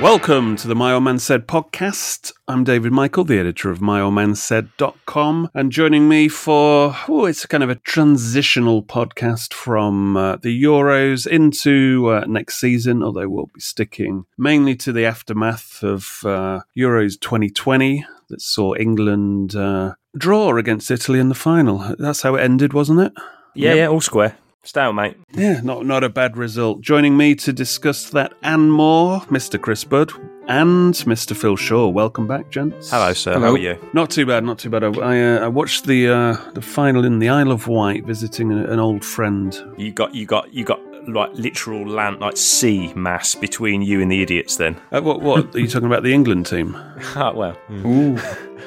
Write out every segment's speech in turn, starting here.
Welcome to the My Old Man Said podcast. I'm David Michael, the editor of myoldmansaid.com, and joining me for, oh, it's kind of a transitional podcast from uh, the Euros into uh, next season, although we'll be sticking mainly to the aftermath of uh, Euros 2020 that saw England uh, draw against Italy in the final. That's how it ended, wasn't it? Yeah, yeah, all square. Style, mate. Yeah, not not a bad result. Joining me to discuss that and more, Mr. Chris Budd and Mr. Phil Shaw. Welcome back, gents. Hello, sir. How are you? Not too bad, not too bad. I, I, uh, I watched the uh, the final in the Isle of Wight, visiting a, an old friend. You got, you got, you got like literal land, like sea mass between you and the idiots. Then. Uh, what what are you talking about? The England team? Ah, well,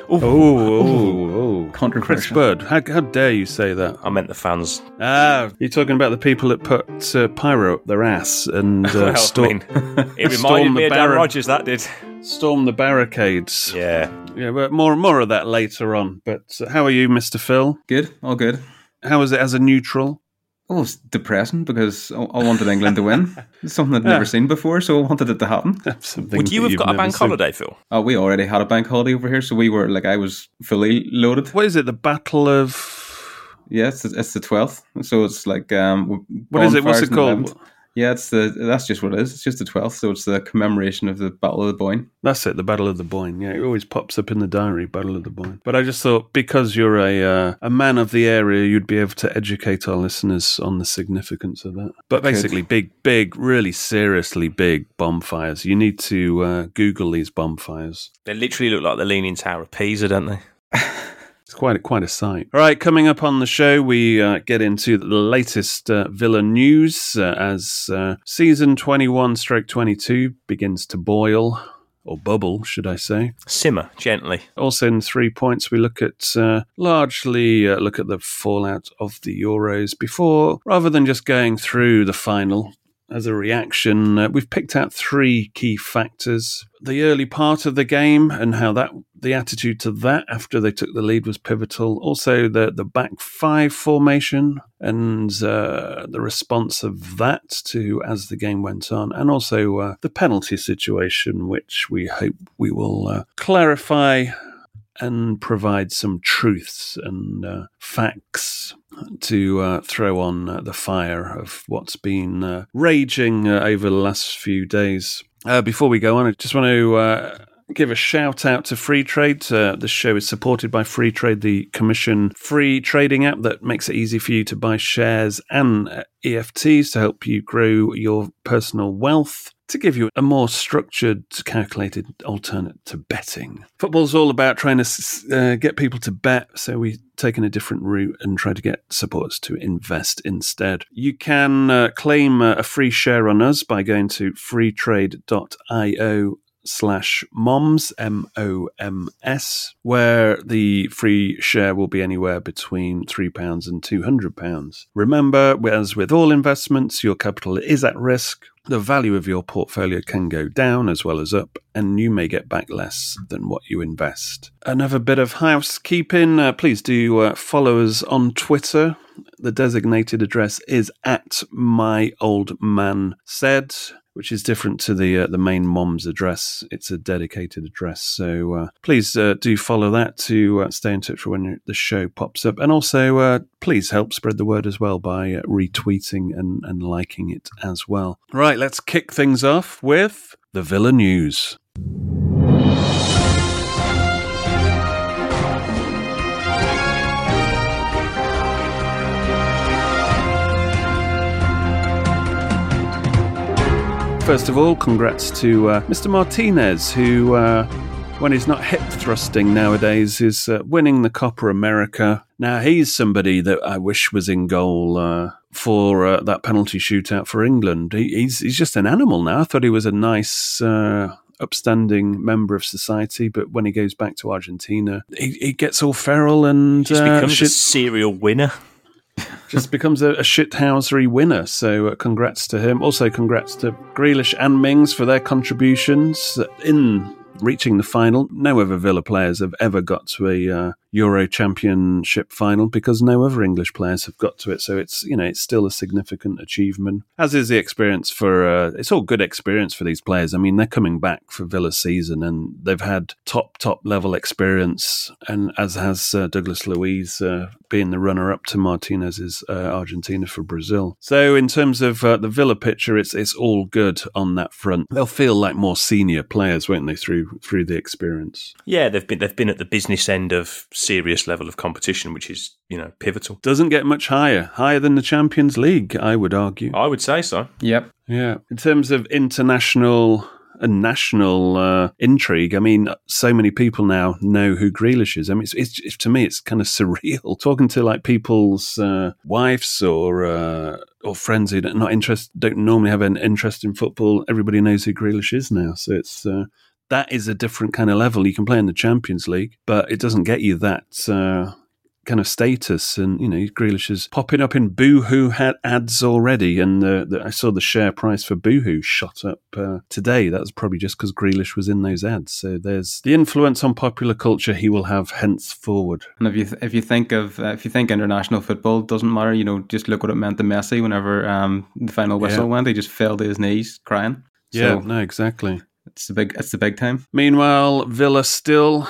Oh, oh, oh. Chris Controversial. Budd, how, how dare you say that? I meant the fans. Ah, you're talking about the people that put uh, pyro up their ass and uh, well, storm, I mean, it reminded me of Dan Rogers. That did. storm the barricades. Yeah. Yeah, but more more of that later on. But uh, how are you, Mister Phil? Good, all good. How is it as a neutral? Oh, it's depressing because I I wanted England to win. It's something I'd never seen before, so I wanted it to happen. Something Would you have got a bank seen. holiday, Phil? Oh, we already had a bank holiday over here, so we were like, I was fully loaded. What is it? The Battle of Yeah, it's, it's the twelfth, so it's like um. what is it? What's it called? 11th. Yeah, it's the that's just what it is. It's just the twelfth, so it's the commemoration of the Battle of the Boyne. That's it. The Battle of the Boyne. Yeah, it always pops up in the diary. Battle of the Boyne. But I just thought because you're a uh, a man of the area, you'd be able to educate our listeners on the significance of that. But basically, big, big, really seriously big bonfires. You need to uh, Google these bonfires. They literally look like the Leaning Tower of Pisa, don't they? It's quite a, quite a sight. All right, coming up on the show, we uh, get into the latest uh, Villa news uh, as uh, season 21 stroke 22 begins to boil, or bubble, should I say. Simmer gently. Also, in three points, we look at uh, largely uh, look at the fallout of the Euros before, rather than just going through the final. As a reaction, uh, we've picked out three key factors: the early part of the game and how that the attitude to that after they took the lead was pivotal. Also, the the back five formation and uh, the response of that to as the game went on, and also uh, the penalty situation, which we hope we will uh, clarify and provide some truths and uh, facts to uh, throw on uh, the fire of what's been uh, raging uh, over the last few days. Uh, before we go on, I just want to give a shout out to Freetrade. Uh, this show is supported by Freetrade, the commission free trading app that makes it easy for you to buy shares and EFTs to help you grow your personal wealth. To give you a more structured, calculated alternate to betting. Football's all about trying to uh, get people to bet, so we've taken a different route and try to get supporters to invest instead. You can uh, claim uh, a free share on us by going to freetrade.io slash moms, M O M S, where the free share will be anywhere between £3 and £200. Remember, as with all investments, your capital is at risk. The value of your portfolio can go down as well as up, and you may get back less than what you invest. Another bit of housekeeping uh, please do uh, follow us on Twitter. The designated address is at my old man said which is different to the uh, the main mom's address. It's a dedicated address, so uh, please uh, do follow that to uh, stay in touch for when the show pops up, and also uh, please help spread the word as well by uh, retweeting and, and liking it as well. Right, let's kick things off with the Villa news. First of all, congrats to uh, Mr. Martinez, who, uh, when he's not hip thrusting nowadays, is uh, winning the Copa America. Now, he's somebody that I wish was in goal uh, for uh, that penalty shootout for England. He, he's, he's just an animal now. I thought he was a nice uh, upstanding member of society, but when he goes back to Argentina, he, he gets all feral and Just uh, becomes a serial winner. Just becomes a, a shithousery winner. So uh, congrats to him. Also, congrats to Grealish and Mings for their contributions in reaching the final. No other Villa players have ever got to a uh, Euro Championship final because no other English players have got to it. So it's you know it's still a significant achievement. As is the experience for uh, it's all good experience for these players. I mean they're coming back for Villa season and they've had top top level experience. And as has uh, Douglas Luiz uh, being the runner up to Martinez's uh, Argentina for Brazil. So in terms of uh, the Villa picture, it's it's all good on that front. They'll feel like more senior players, won't they, through through the experience. Yeah, they've been they've been at the business end of serious level of competition, which is you know pivotal. Doesn't get much higher, higher than the Champions League, I would argue. I would say so. Yep. Yeah. In terms of international and national uh, intrigue, I mean, so many people now know who Grealish is. I mean, it's, it's, it's to me, it's kind of surreal talking to like people's uh, wives or uh, or friends who don't not interest don't normally have an interest in football. Everybody knows who Grealish is now, so it's. That is a different kind of level. You can play in the Champions League, but it doesn't get you that uh, kind of status. And you know, Grealish is popping up in Boohoo ads already, and the, the, I saw the share price for Boohoo shot up uh, today. That was probably just because Grealish was in those ads. So there's the influence on popular culture he will have henceforward. And if you th- if you think of uh, if you think international football doesn't matter, you know, just look what it meant to Messi whenever um, the final whistle Yeah. went. He just fell to his knees crying. Yeah, So no, exactly. It's the big it's the big time. Meanwhile, Villa still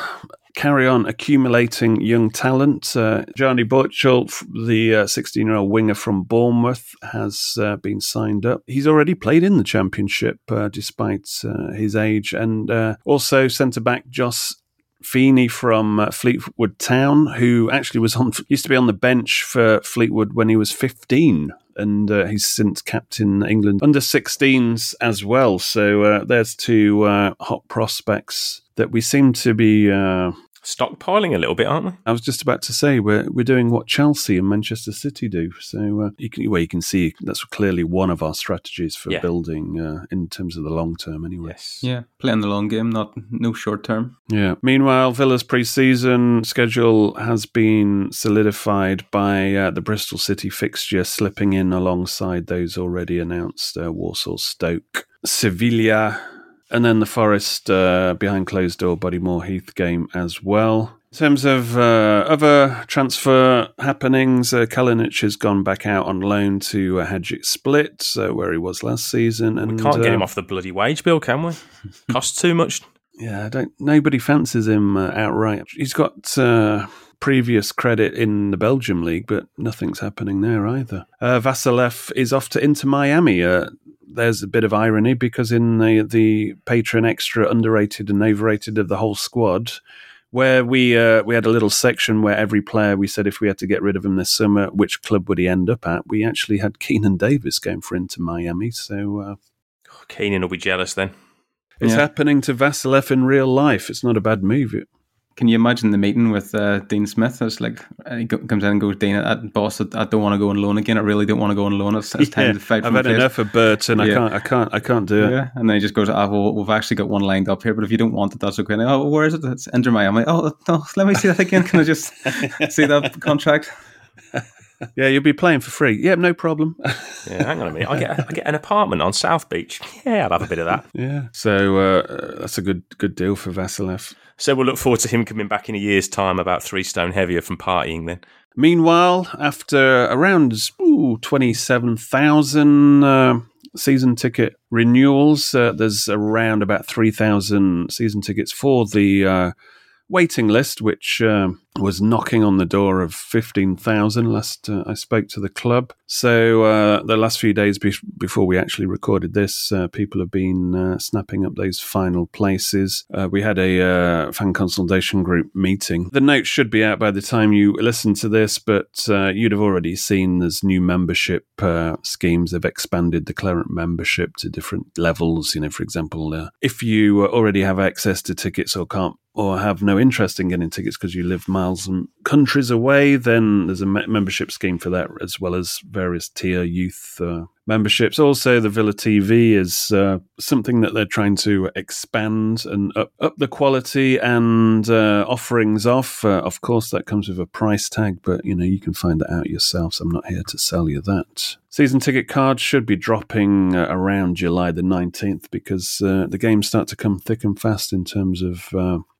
carry on accumulating young talent. Uh, Johnny Butchell, the 16 year old winger from Bournemouth, has uh, been signed up. He's already played in the Championship uh, despite uh, his age. And uh, also centre back Josh Feeney from uh, Fleetwood Town, who actually was on used to be on the bench for Fleetwood when he was 15, and uh, he's since captain England under 16s as well. So uh, there's two uh, hot prospects that we seem to be. Stockpiling a little bit, aren't they? I was just about to say we're we're doing what Chelsea and Manchester City do. So uh, you can well you can see that's clearly one of our strategies for Yeah. building uh, in terms of the long term. Anyway. Yes. Yeah, playing the long game, not no short term. Yeah. Meanwhile, Villa's pre-season schedule has been solidified by uh, the Bristol City fixture slipping in alongside those already announced: uh, Walsall, Stoke, Sevilla, and then the Forest uh, behind closed door Bodymoor Heath game as well. In terms of uh, other transfer happenings, uh, Kalinic has gone back out on loan to uh, Hajduk Split, uh, where he was last season. And We can't get uh, him off the bloody wage bill, can we? Costs too much. yeah, I don't. Nobody fancies him uh, outright. He's got uh, previous credit in the Belgium league, but nothing's happening there either. Uh, Vassilev is off to Inter Miami. Uh, there's a bit of irony because in the the patron extra underrated and overrated of the whole squad. Where we uh, we had a little section where every player we said if we had to get rid of him this summer, which club would he end up at? We actually had Keinan Davis going for Inter Miami, so uh, Keinan will be jealous then. it's Yeah. happening to Vassilev in real life. It's not a bad move. Can you imagine the meeting with uh, Dean Smith? It's like uh, he comes in and goes, "Dean, uh, boss, I don't want to go on loan again. I really don't want to go on loan. It's, it's time Yeah, to fight for I've had enough of Burton. I Yeah. can't. I can't. I can't do it. Yeah, and then he just goes, "Ah, well, we've actually got one lined up here, but if you don't want it, that's okay." And, oh, where is it? It's Inter Miami. Oh, no, let me see that again. Can I just see that contract? Yeah, you'll be playing for free. Yeah, no problem. Yeah, hang on a minute. I get I get an apartment on South Beach. Yeah, I'd have a bit of that. yeah. So uh, that's a good good deal for Vassilev. So we'll look forward to him coming back in a year's time, about three stone heavier from partying. Then Meanwhile, after around ooh, 27,000 uh, season ticket renewals, uh, there's around about 3,000 season tickets for the uh, waiting list, which um was knocking on the door of 15,000 last uh, I spoke to the club. So uh, the last few days be- before we actually recorded this, uh, people have been uh, snapping up those final places. Uh, we had a uh, fan consultation group meeting. The notes should be out by the time you listen to this, but you'd have already seen there's new membership schemes. They've expanded the current membership to different levels. You know, for example, if you already have access to tickets or can't or have no interest in getting tickets because you live miles and countries away, then there's a me- membership scheme for that, as well as various tier youth uh, memberships. Also, the Villa TV is uh, something that they're trying to expand and up, up the quality and uh, offerings off. Uh, of course, that comes with a price tag, but you know you can find that out yourself. So I'm not here to sell you that. Season ticket cards should be dropping uh, around July the 19th because uh, the games start to come thick and fast in terms of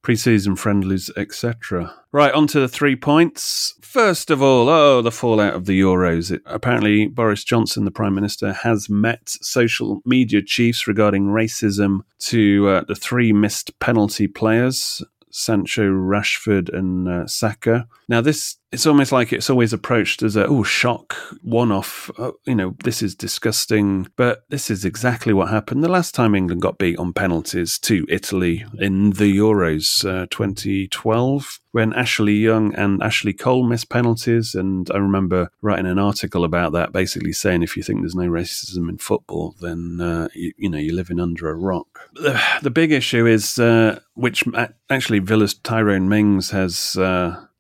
pre-season friendlies, etc. Right, on to the three points. First of all, oh, the fallout of the Euros. It, apparently, Boris Johnson, the Prime Minister, has met social media chiefs regarding racism to uh, the three missed penalty players. Sancho, Rashford, and uh, Saka. Now, this it's almost like it's always approached as a oh shock one-off. Oh, you know, this is disgusting, but this is exactly what happened the last time England got beat on penalties to Italy in the Euros uh, 2012 when Ashley Young and Ashley Cole missed penalties. And I remember writing an article about that, basically saying if you think there's no racism in football, then uh, you, you know you're living under a rock. The, the big issue is uh, which actually Villa's Tyrone Mings has.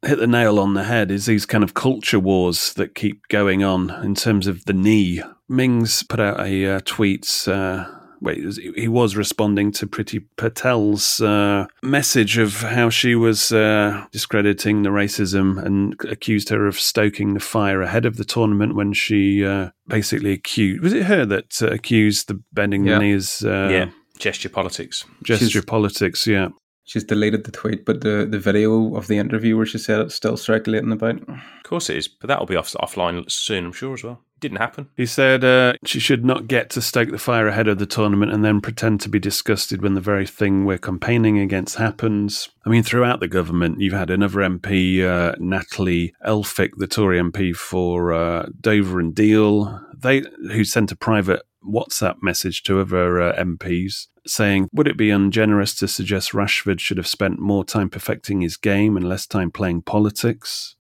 Hit the nail on the head is these kind of culture wars that keep going on in terms of the knee. Mings put out a uh, tweet. Uh, wait, he was responding to Priti Patel's uh, message of how she was uh, discrediting the racism and accused her of stoking the fire ahead of the tournament when she uh, basically accused. Was it her that uh, accused the bending Yeah. the knees? Uh, yeah, gesture politics. gesture She's- politics. Yeah. She's deleted the tweet, but the, the video of the interview where she said it's still circulating about. Of course it is, but that'll be off, offline soon, I'm sure as well. Didn't happen. He said uh, she should not get to stoke the fire ahead of the tournament and then pretend to be disgusted when the very thing we're campaigning against happens. I mean, throughout the government, you've had another MP, uh, Natalie Elphicke, the Tory MP for uh, Dover and Deal, they who sent a private WhatsApp message to other uh, MPs saying, Would it be ungenerous to suggest Rashford should have spent more time perfecting his game and less time playing politics?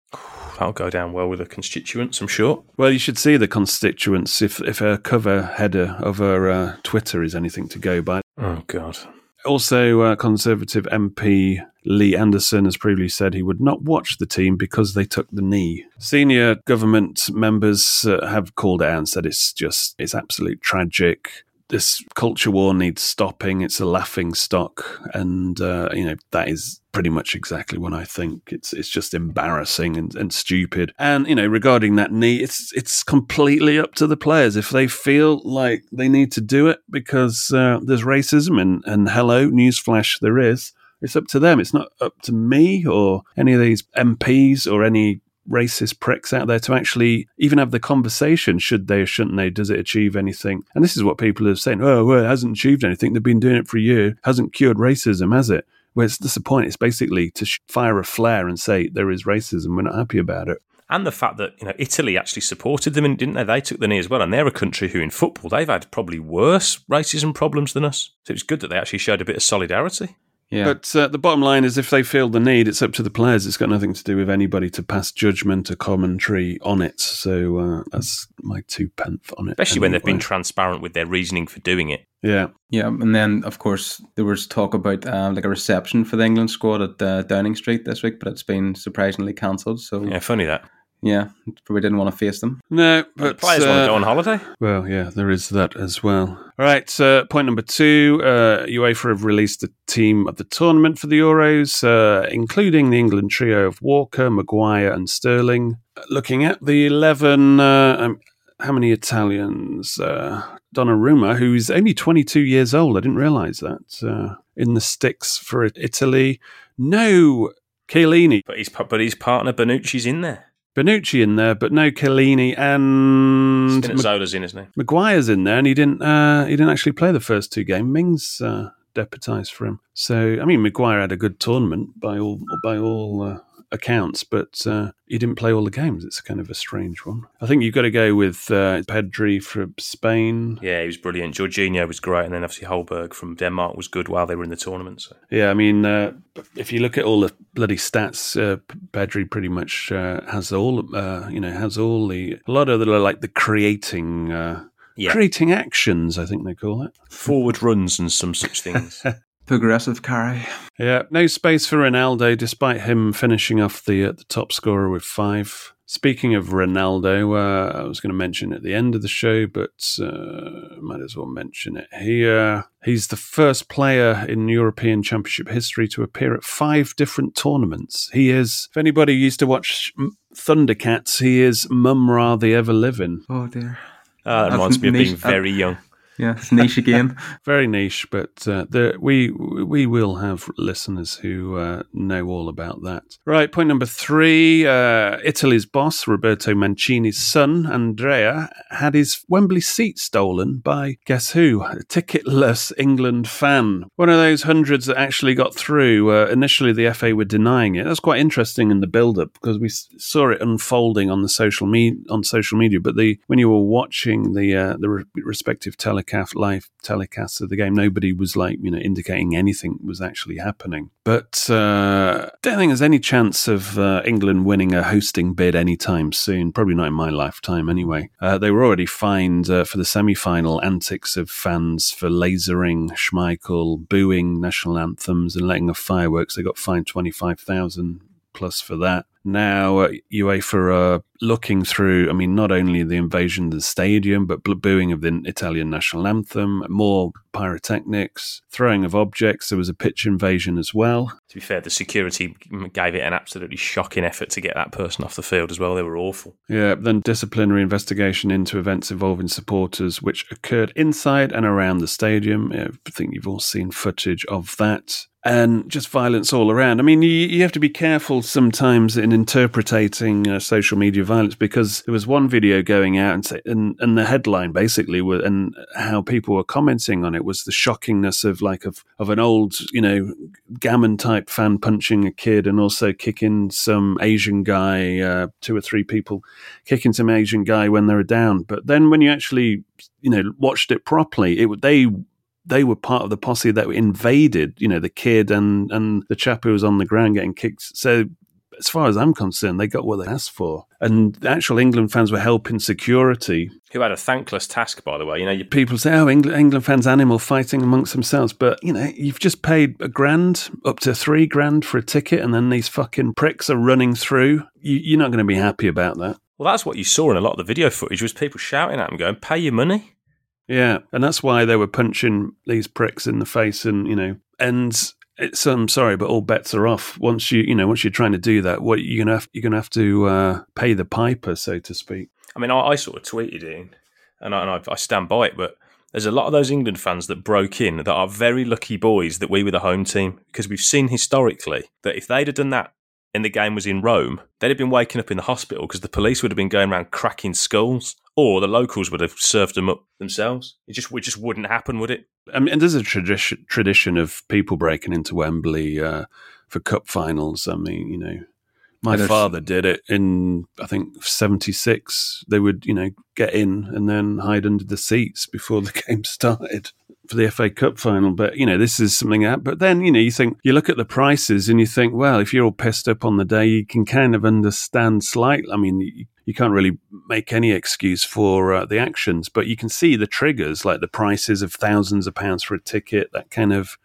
That'll go down well with the constituents, I'm sure. Well, you should see the constituents if if her cover header of her uh, Twitter is anything to go by. Oh, God. Also, uh, Conservative MP Lee Anderson has previously said he would not watch the team because they took the knee. Senior government members uh, have called out and said it's just it's absolute tragic. This culture war needs stopping. It's a laughing stock, and uh, you know that is pretty much exactly what I think. It's it's just embarrassing and, and stupid. And you know, regarding that knee, it's it's completely up to the players if they feel like they need to do it because uh, there's racism and and hello, newsflash, there is. It's up to them. It's not up to me or any of these MPs or any racist pricks out there to actually even have the conversation should they or shouldn't they does it achieve anything? And this is what people are saying oh well it hasn't achieved anything. They've been doing it for a year. Hasn't cured racism has it? Well it's point. It's basically to fire a flare and say there is racism. We're not happy about it. And the fact that you know Italy actually supported them, and didn't they? They took the knee as well, and they're a country who, in football, they've had probably worse racism problems than us. So it's good that they actually showed a bit of solidarity. Yeah. But uh, the bottom line is, if they feel the need, it's up to the players. It's got nothing to do with anybody to pass judgment or commentary on it. So uh, that's my two pence on it. Especially when they've been transparent with their reasoning for doing it. yeah. Yeah, and then of course there was talk about uh, like a reception for the England squad at uh, Downing Street this week, but it's been surprisingly cancelled. So Yeah, funny that. Yeah, probably didn't want to face them. No, the but players want uh, to go on holiday. Well, yeah, there is that as well. All right, uh, point number two uh, UEFA have released the team of the tournament for the Euros, uh, including the England trio of Walker, Maguire, and Sterling. Looking at the 11, uh, um, how many Italians? Uh, Donnarumma, who's only 22 years old. I didn't realise that. Uh, in the sticks for Italy. No Chiellini. But his but his partner Bonucci's in there. Bonucci in there, but no Chiellini and Spinazzola's in, isn't he? Maguire's in there, and he didn't. Uh, he didn't actually play the first two games. Mings uh, deputised for him. So I mean, Maguire had a good tournament by all by all uh, accounts, but uh, he didn't play all the games. It's kind of a strange one. I think you've got to go with uh, Pedri from Spain. Yeah, he was brilliant. Jorginho was great, and then obviously Holberg from Denmark was good while they were in the tournament. So. Yeah, I mean, uh, if you look at all the bloody stats, uh, Pedri pretty much uh, has all. Uh, you know, has all the a lot of the like the creating. Uh, Yeah. Creating actions, I think they call it. Forward runs and some such things. Progressive carry. Yeah, no space for Ronaldo, despite him finishing off the uh, the top scorer with five. Speaking of Ronaldo, uh, I was going to mention at the end of the show, but uh, might as well mention it here. He's the first player in European Championship history to appear at five different tournaments. He is, if anybody used to watch Thundercats, he is Mumm-Ra the Ever Living. Oh dear. Ah, that reminds me of being. Uh, very young. Yeah, it's niche again. Very niche, but uh, the, we we will have listeners who uh, know all about that. Right, point number three: uh, Italy's boss Roberto Mancini's son Andrea had his Wembley seat stolen by guess who? A ticketless England fan. One of those hundreds that actually got through. Uh, initially, the FA were denying it. That's quite interesting in the build-up because we saw it unfolding on the social me- on social media. But the when you were watching the uh, the re- respective telecast live telecasts of the game, nobody was like you know indicating anything was actually happening. But uh, don't think there's any chance of uh, England winning a hosting bid anytime soon. Probably not in my lifetime, anyway. Uh, they were already fined uh, for the semi-final antics of fans for lasering Schmeichel, booing national anthems, and letting off fireworks. They got fined twenty five thousand plus for that. Now uh, UEFA are looking through. I mean, not only the invasion of the stadium, but booing of the Italian national anthem, more pyrotechnics, throwing of objects. There was a pitch invasion as well. To be fair, the security gave it an absolutely shocking effort to get that person off the field as well. They were awful. Yeah, then disciplinary investigation into events involving supporters, which occurred inside and around the stadium. I think you've all seen footage of that. And just violence all around. I mean, you, you have to be careful sometimes in interpreting uh, social media violence because there was one video going out and, say, and and the headline basically were, and how people were commenting on it was the shockingness of like of of an old you know gammon type fan punching a kid and also kicking some Asian guy, uh, two or three people kicking some Asian guy when they were down. But then when you actually, you know, watched it properly, it they they were part of the posse that invaded, you know, the kid and and the chap who was on the ground getting kicked. So as far as I'm concerned, they got what they asked for. And the actual England fans were helping security. Who had a thankless task, by the way. You know, you People say, oh, England, England fans animal fighting amongst themselves. But, you know, you've just paid a grand, up to three grand for a ticket, and then these fucking pricks are running through. You, you're not going to be happy about that. Well, that's what you saw in a lot of the video footage was people shouting at them, going, "Pay your money." Yeah, and that's why they were punching these pricks in the face, and you know, and it's I'm sorry, but all bets are off once you you know once you're trying to do that. What you're gonna have, you're gonna have to uh, pay the piper, so to speak. I mean, I, I sort of tweeted in, and, I, and I, I stand by it. But there's a lot of those England fans that broke in that are very lucky boys that we were the home team because we've seen historically that if they'd have done that and the game was in Rome, they'd have been waking up in the hospital because the police would have been going around cracking skulls, or the locals would have served them up themselves. It just it just wouldn't happen, would it? I mean, and there's a tradition tradition of people breaking into Wembley uh, for cup finals. I mean, you know, my Yeah, there's- father did it in I think '76. They would you know get in and then hide under the seats before the game started. For the FA Cup final, but you know this is something that. But then you know you think you look at the prices and you think, well, if you're all pissed up on the day, you can kind of understand slightly. I mean, you, you can't really make any excuse for uh, the actions, but you can see the triggers, like the prices of thousands of pounds for a ticket, that kind of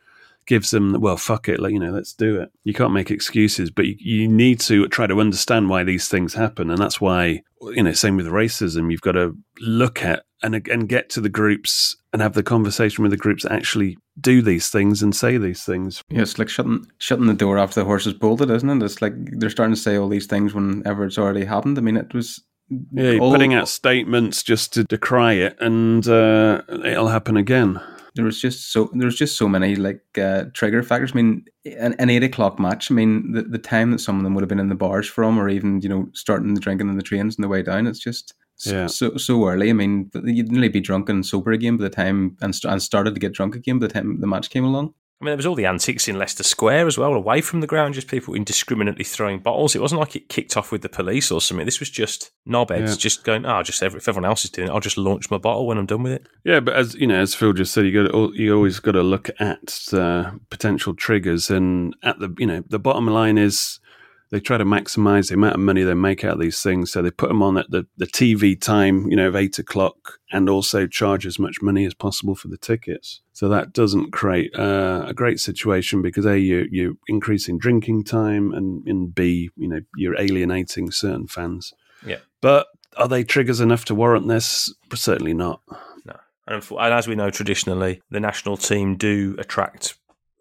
gives them well fuck it like you know let's do it. You can't make excuses but you, you, need to try to understand why these things happen. And that's why you know same with racism you've got to look at and and get to the groups and have the conversation with the groups that actually do these things and say these things. Yeah it's like shutting shutting the door after the horse is bolted isn't it? It's like they're starting to say all these things whenever it's already happened. I mean it was yeah, all, putting out statements just to decry it, and uh, it'll happen again there was just so there was just so many like uh, trigger factors. I mean, an, an, eight o'clock match. I mean, the, the time that some of them would have been in the bars from, or even you know starting the drinking in the trains on the way down. It's just yeah. so so early. I mean, you'd nearly be drunk and sober again by the time and, and started to get drunk again by the time the match came along. I mean, there was all the antics in Leicester Square as well, away from the ground, just people indiscriminately throwing bottles. It wasn't like it kicked off with the police or something. This was just knobheads yeah. just going, oh, just every, if everyone else is doing it, I'll just launch my bottle when I'm done with it. Yeah, but as you know, as Phil just said, you got you always got to look at uh, potential triggers, and at the you know the bottom line is they try to maximize the amount of money they make out of these things. So they put them on at the, the TV time, you know, of eight o'clock, and also charge as much money as possible for the tickets. So that doesn't create uh, a great situation because a you you're increasing drinking time, and and b you know you're alienating certain fans. Yeah, but are they triggers enough to warrant this? Certainly not. No, and, and as we know, traditionally the national team do attract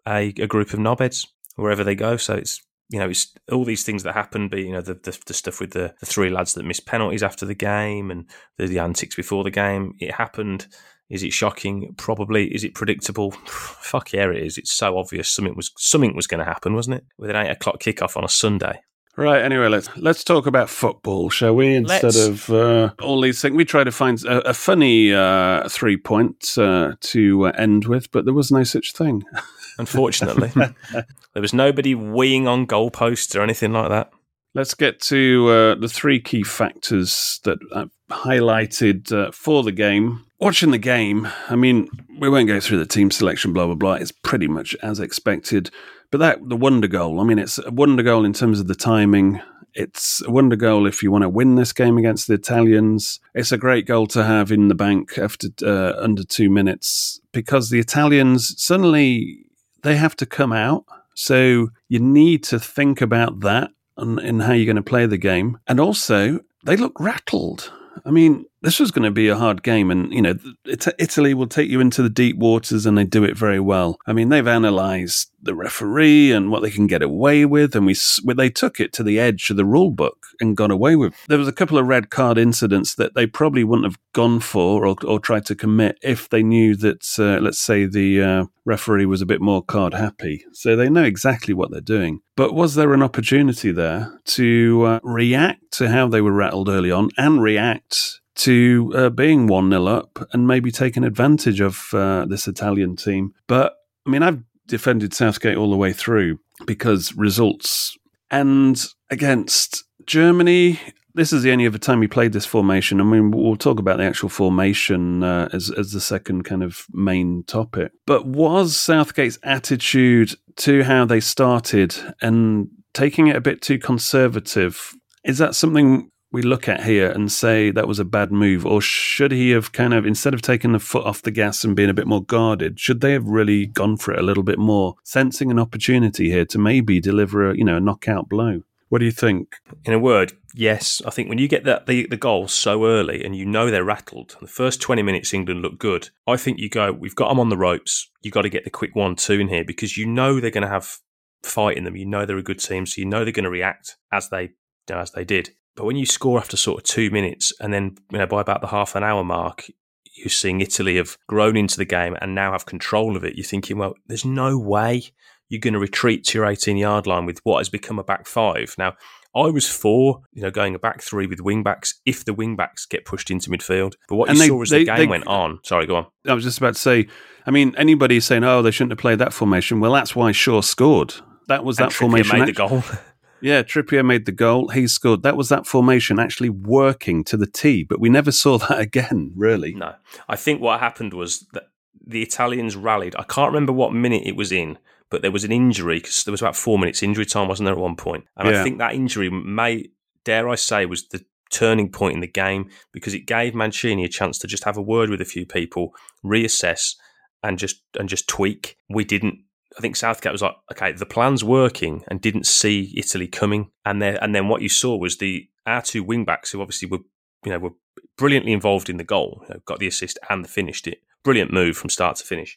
a, a group of knobheads wherever they go. So it's you know, it's all these things that happened, but you know the, the, the stuff with the, the three lads that missed penalties after the game and the, the antics before the game. It happened. Is it shocking? Probably. Is it predictable? Fuck yeah, it is. It's so obvious. Something was something was going to happen, wasn't it? With an eight o'clock kickoff on a Sunday. Right. Anyway, let's let's talk about football, shall we? Instead let's. of uh, all these things, we try to find a, a funny uh, three points uh, to uh, end with, but there was no such thing. Unfortunately, there was nobody weeing on goalposts or anything like that. Let's get to uh, the three key factors that I've highlighted uh, for the game. Watching the game, I mean, we won't go through the team selection, blah blah blah. It's pretty much as expected. But that the wonder goal. I mean, it's a wonder goal in terms of the timing. It's a wonder goal if you want to win this game against the Italians. It's a great goal to have in the bank after uh, under two minutes because the Italians suddenly they have to come out. So you need to think about that and, how you're going to play the game. And also, they look rattled. I mean, this was going to be a hard game, and you know, Italy will take you into the deep waters, and they do it very well. I mean, they've analysed the referee and what they can get away with, and we they took it to the edge of the rule book and got away with. There was a couple of red card incidents that they probably wouldn't have gone for or, or tried to commit if they knew that, uh, let's say, the uh, referee was a bit more card happy. So they know exactly what they're doing. But was there an opportunity there to uh, react to how they were rattled early on and react to uh, being 1 0 up and maybe taking advantage of uh, this Italian team. But I mean, I've defended Southgate all the way through because results. And against Germany, this is the only other time we played this formation. I mean, we'll talk about the actual formation uh, as as the second kind of main topic. But was Southgate's attitude to how they started and taking it a bit too conservative? Is that something we look at here and say that was a bad move, or should he have kind of instead of taking the foot off the gas and being a bit more guarded, should they have really gone for it a little bit more, sensing an opportunity here to maybe deliver a you know a knockout blow? What do you think? In a word, yes. I think when you get that the, the goal so early and you know they're rattled, the first 20 minutes England look good. I think you go, we've got them on the ropes. You've got to get the quick one two in here because you know they're going to have fight in them. You know they're a good team, so you know they're going to react as they as they did. But when you score after sort of two minutes, and then you know by about the half an hour mark, you're seeing Italy have grown into the game and now have control of it. You're thinking, well, there's no way you're going to retreat to your 18 yard line with what has become a back five. Now, I was for you know going a back three with wing backs if the wing backs get pushed into midfield. But what and you they, saw as they, the game they, went on. Sorry, go on. I was just about to say. I mean, anybody saying, "Oh, they shouldn't have played that formation." Well, that's why Shaw scored. That was that formation. Made the goal. Yeah, Trippier made the goal. He scored. That was that formation actually working to the T, but we never saw that again, really. No. I think what happened was that the Italians rallied. I can't remember what minute it was in, but there was an injury because there was about four minutes injury time, wasn't there, at one point? And Yeah. I think that injury may, dare I say, was the turning point in the game because it gave Mancini a chance to just have a word with a few people, reassess, and just and just tweak. We didn't. I think Southgate was like, okay, the plan's working, and didn't see Italy coming. And then and then what you saw was the our two wing backs who obviously were you know were brilliantly involved in the goal, you know, got the assist and finished it. Brilliant move from start to finish.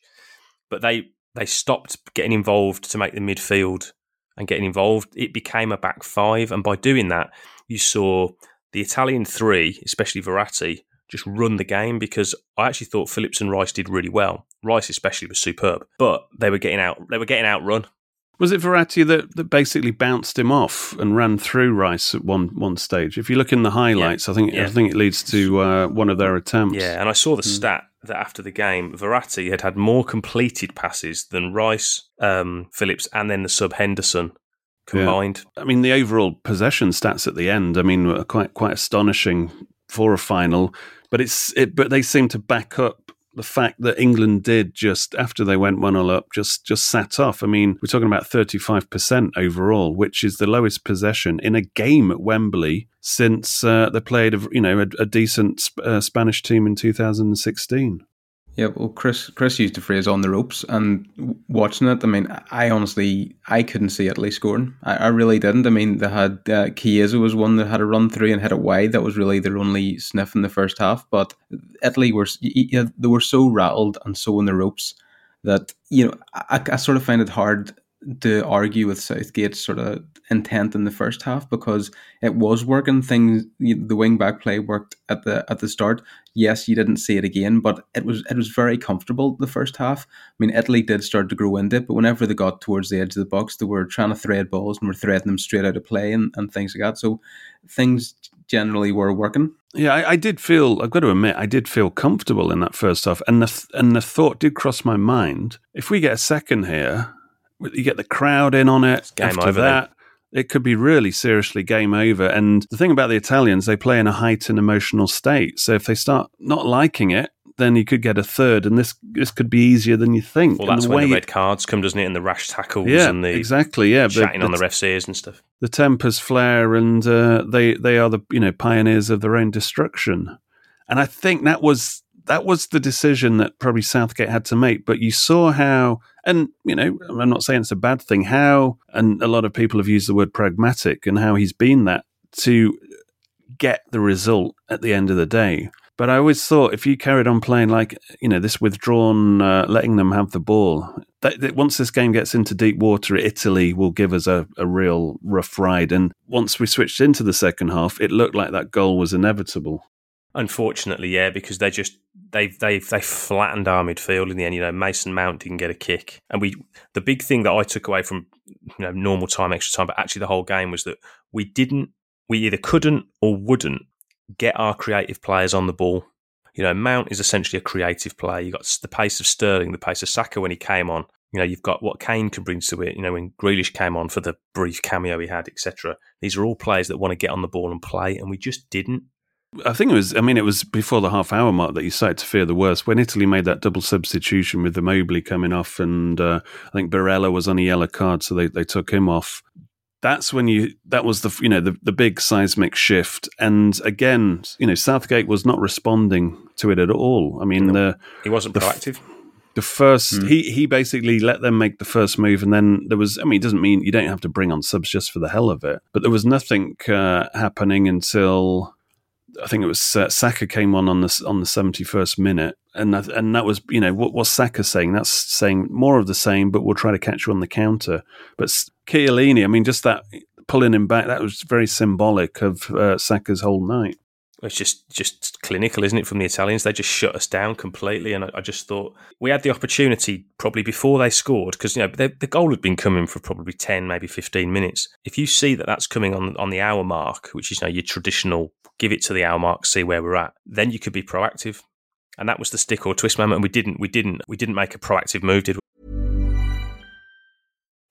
But they they stopped getting involved to make the midfield and getting involved. It became a back five, and by doing that, you saw the Italian three, especially Verratti, just run the game because I actually thought Phillips and Rice did really well. Rice especially was superb, but they were getting out they were getting outrun. Was it Verratti that, that basically bounced him off and ran through Rice at one one stage? If you look in the highlights, I think Yeah. I think it leads to uh, one of their attempts. Yeah, and I saw the stat that after the game, Verratti had had more completed passes than Rice, um, Phillips, and then the sub Henderson combined. I mean, the overall possession stats at the end, I mean, were quite quite astonishing for a final. But it's it, but they seem to back up the fact that England did just after they went one all up, just just sat off. I mean, we're talking about thirty five percent overall, which is the lowest possession in a game at Wembley since uh, they played a you know a, a decent uh, Spanish team in two thousand and sixteen. Yeah, well, Chris Chris used the phrase "on the ropes," and watching it, I mean, I honestly I couldn't see Italy scoring. I, I really didn't. I mean, they had uh, Chiesa was one that had a run through and hit it wide. That was really their only sniff in the first half. But Italy were they were so rattled and so on the ropes that you know I, I sort of find it hard to argue with Southgate's sort of intent in the first half because it was working. Things the wing back play worked at the at the start. Yes, you didn't see it again, but it was it was very comfortable the first half. I mean, Italy did start to grow into it, but whenever they got towards the edge of the box, they were trying to thread balls and were threading them straight out of play and, and things like that. So things generally were working. Yeah, I, I did feel. I've got to admit, I did feel comfortable in that first half, and the th- and the thought did cross my mind: if we get a second here, you get the crowd in on it. game after over that, it could be really seriously game over. And the thing about the Italians, they play in a heightened emotional state. So if they start not liking it, then you could get a third, and this this could be easier than you think. Well, And that's the when the red cards come, doesn't it? And the rash tackles yeah, and the exactly, yeah, chatting the, on the the, ref's ears and stuff. the tempers flare, and uh, they they are the you know pioneers of their own destruction. And I think that was that was the decision that probably Southgate had to make. But you saw how, and you know, I'm not saying it's a bad thing. How, and a lot of people have used the word pragmatic, and how he's been that to get the result at the end of the day. But I always thought if you carried on playing like you know this withdrawn, uh, letting them have the ball, that, that once this game gets into deep water, Italy will give us a, a real rough ride. And once we switched into the second half, it looked like that goal was inevitable. Unfortunately, yeah, because they just they they they flattened our midfield in the end. You know, Mason Mount didn't get a kick, and we the big thing that I took away from you know normal time, extra time, but actually the whole game was that we didn't, we either couldn't or wouldn't get our creative players on the ball. You know, Mount is essentially a creative player. You got the pace of Sterling, the pace of Saka when he came on. You know, you've got what Kane can bring to it. You know, when Grealish came on for the brief cameo he had, etc. These are all players that want to get on the ball and play, and we just didn't. I think it was. I mean, it was before the half hour mark that you started to fear the worst when Italy made that double substitution with Immobile coming off, and uh, I think Barella was on a yellow card, so they, they took him off. That's when you. That was the you know the the big seismic shift, and again, you know, Southgate was not responding to it at all. I mean, the He wasn't The proactive. the first he he basically let them make the first move and then there was i mean it doesn't mean you don't have to bring on subs just for the hell of it but there was nothing uh, happening until i think it was uh, saka came on on the on the 71st minute and that, and that was you know what was saka saying? That's saying more of the same but we'll try to catch you on the counter. But Chiellini, i mean just that pulling him back that was very symbolic of uh, saka's whole night It's just just clinical, isn't it? From the Italians, they just shut us down completely, and I, I just thought we had the opportunity probably before they scored because you know the, the goal had been coming for probably ten, maybe fifteen minutes. If you see that that's coming on on the hour mark, which is you know your traditional give it to the hour mark, see where we're at, then you could be proactive, and that was the stick or twist moment. And we didn't, we didn't, we didn't make a proactive move, did we?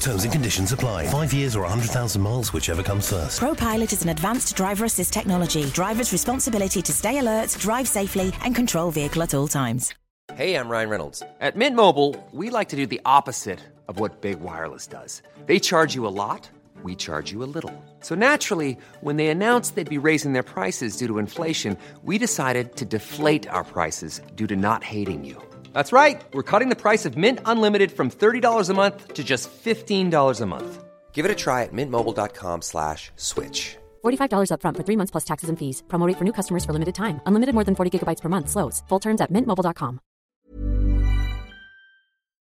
Terms and conditions apply. Five years or 100,000 miles, whichever comes first. ProPilot is an advanced driver assist technology. Driver's responsibility to stay alert, drive safely, and control vehicle at all times. Hey, I'm Ryan Reynolds. At Mint Mobile, we like to do the opposite of what Big Wireless does. They charge you a lot, we charge you a little. So naturally, when they announced they'd be raising their prices due to inflation, we decided to deflate our prices due to not hating you. That's right. We're cutting the price of Mint Unlimited from $30 a month to just $15 a month. Give it a try at mintmobile.com slash switch. $45 upfront for three months plus taxes and fees. Promo rate for new customers for limited time. Unlimited more than 40 gigabytes per month. Slows. Full terms at mintmobile.com.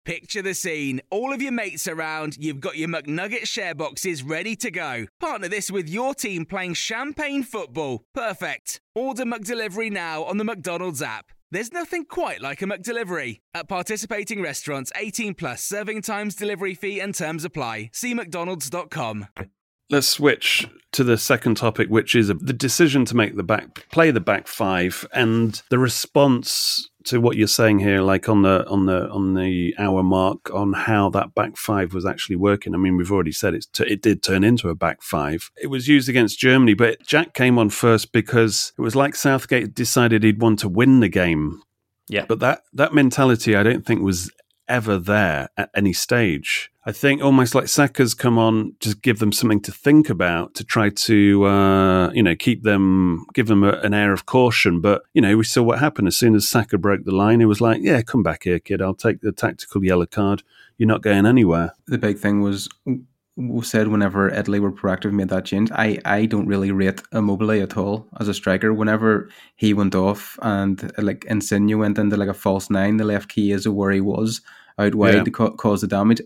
Picture the scene. All of your mates around, you've got your McNugget share boxes ready to go. Partner this with your team playing champagne football. Perfect. Order McDelivery now on the McDonald's app. There's nothing quite like a McDelivery. At participating restaurants, 18 plus serving times, delivery fee, and terms apply. See McDonald's.com. Let's switch to the second topic, which is the decision to make the back play the back five and the response to what you're saying here, like on the on the on the hour mark, on how that back five was actually working. I mean, we've already said it's t- it did turn into a back five. It was used against Germany, but Jack came on first because it was like Southgate decided he'd want to win the game. Yeah. But that that mentality, I don't think was ever there at any stage. I think almost like Saka's come on, just give them something to think about to try to, uh, you know, keep them, give them a, an air of caution. But, you know, we saw what happened as soon as Saka broke the line. He was like, yeah, come back here, kid. I'll take the tactical yellow card. You're not going anywhere. The big thing was said whenever Italy were proactive made that change, I, I don't really rate Immobile at all as a striker. Whenever he went off and like Insigne went into like a false nine, the left key is where he was out wide Yeah. to ca- cause the damage.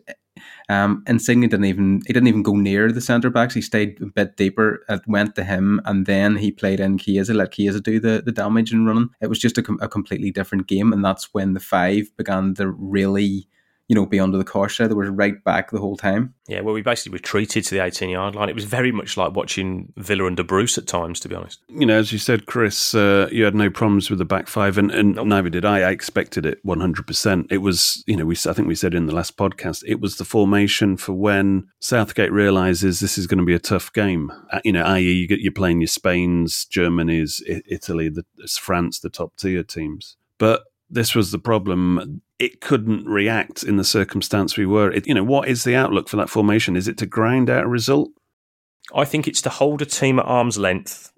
Um, Insigne didn't even he didn't even go near the centre backs. He stayed a bit deeper. It went to him, and then he played in Chiesa, let Chiesa do the, the damage and running. It was just a, com- a completely different game, and that's when the five began to really, you know, be under the cosh. They were right back the whole time. Yeah, well, we basically retreated to the 18 yard line. It was very much like watching Villa and De Bruce at times, to be honest. You know, as you said, Chris, uh, you had no problems with the back five, and, and neither did I. I expected it 100%. It was, you know, we I think we said in the last podcast, it was the formation for when Southgate realizes this is going to be a tough game. Uh, You know, i.e., you get- you're playing your Spain's, Germany's, I- Italy, the France, the top tier teams. But this was the problem. It couldn't react in the circumstance we were. It, you know, what is the outlook for that formation? Is it to grind out a result? I think it's to hold a team at arm's length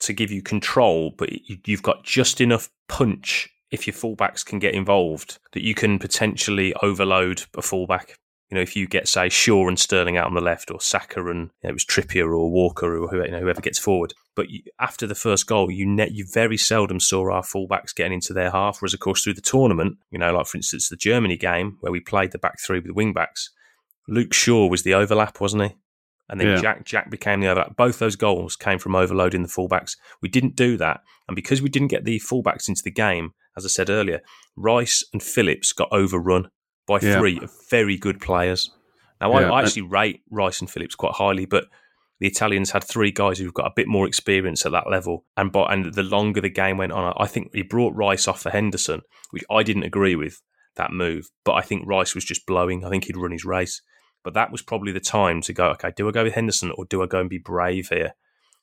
to give you control, but you- you've got just enough punch if your fullbacks can get involved that you can potentially overload a fullback. You know, if you get say Shaw and Sterling out on the left, or Saka and you know, it was Trippier or Walker or whoever, you know, whoever gets forward. But you, after the first goal, you net you very seldom saw our fullbacks getting into their half. Whereas, of course, through the tournament, you know, like for instance the Germany game where we played the back three with the wing backs, Luke Shaw was the overlap, wasn't he? And then Yeah. Jack Jack became the overlap. Both those goals came from overloading the fullbacks. We didn't do that, and because we didn't get the fullbacks into the game, as I said earlier, Rice and Phillips got overrun by Yeah. three very good players. Now, Yeah, I, I actually rate Rice and Phillips quite highly, but the Italians had three guys who've got a bit more experience at that level. And but and the longer the game went on, I think he brought Rice off for Henderson, which I didn't agree with that move. But I think Rice was just blowing. I think he'd run his race. But that was probably the time to go. Okay, do I go with Henderson or do I go and be brave here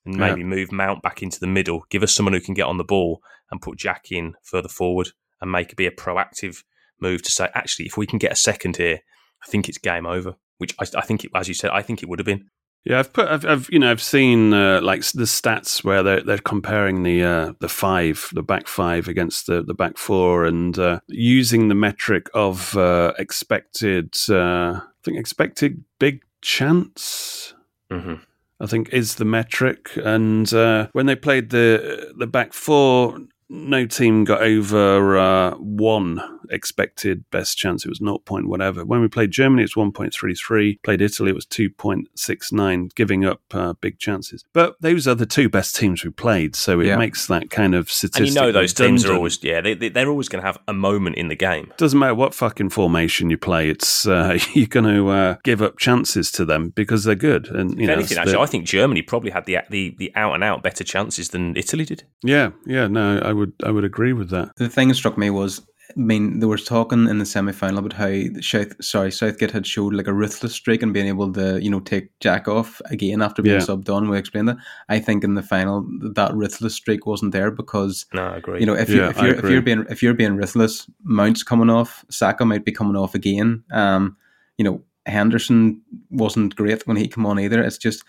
and Yeah. maybe move Mount back into the middle, give us someone who can get on the ball and put Jack in further forward and make it be a proactive move to say, actually, if we can get a second here, I think it's game over. Which I, I think, it, as you said, I think it would have been. Yeah, I've put, I've, I've you know, I've seen uh, like the stats where they're they're comparing the uh, the five, the back five against the the back four, and uh, using the metric of uh, expected, uh, I think expected big chance. Mm-hmm. I think is the metric, and uh, when they played the the back four, no team got over uh, one expected best chance. It was 0. Point whatever. When we played Germany, it's 1.33. Played Italy, it was 2.69, giving up uh, big chances. But those are the two best teams we played, so it Yeah. makes that kind of statistic. And you know those teams are always yeah they, they they're always going to have a moment in the game. Doesn't matter what fucking formation you play, it's uh, you're going to uh, give up chances to them because they're good. And you If know, anything, actually, the- I think Germany probably had the the the out and out better chances than Italy did. yeah, yeah, no, I would, I would agree with that. The thing that struck me was, I mean, they were talking in the semi final about how South, sorry, Southgate had showed like a ruthless streak and being able to, you know, take Jack off again after being Yeah. subbed on. We explained that. I think in the final that ruthless streak wasn't there because No, I agree. you know if you yeah, if you're, if you're being if you're being ruthless, Mount's coming off, Saka might be coming off again. Um, you know, Henderson wasn't great when he came on either. It's just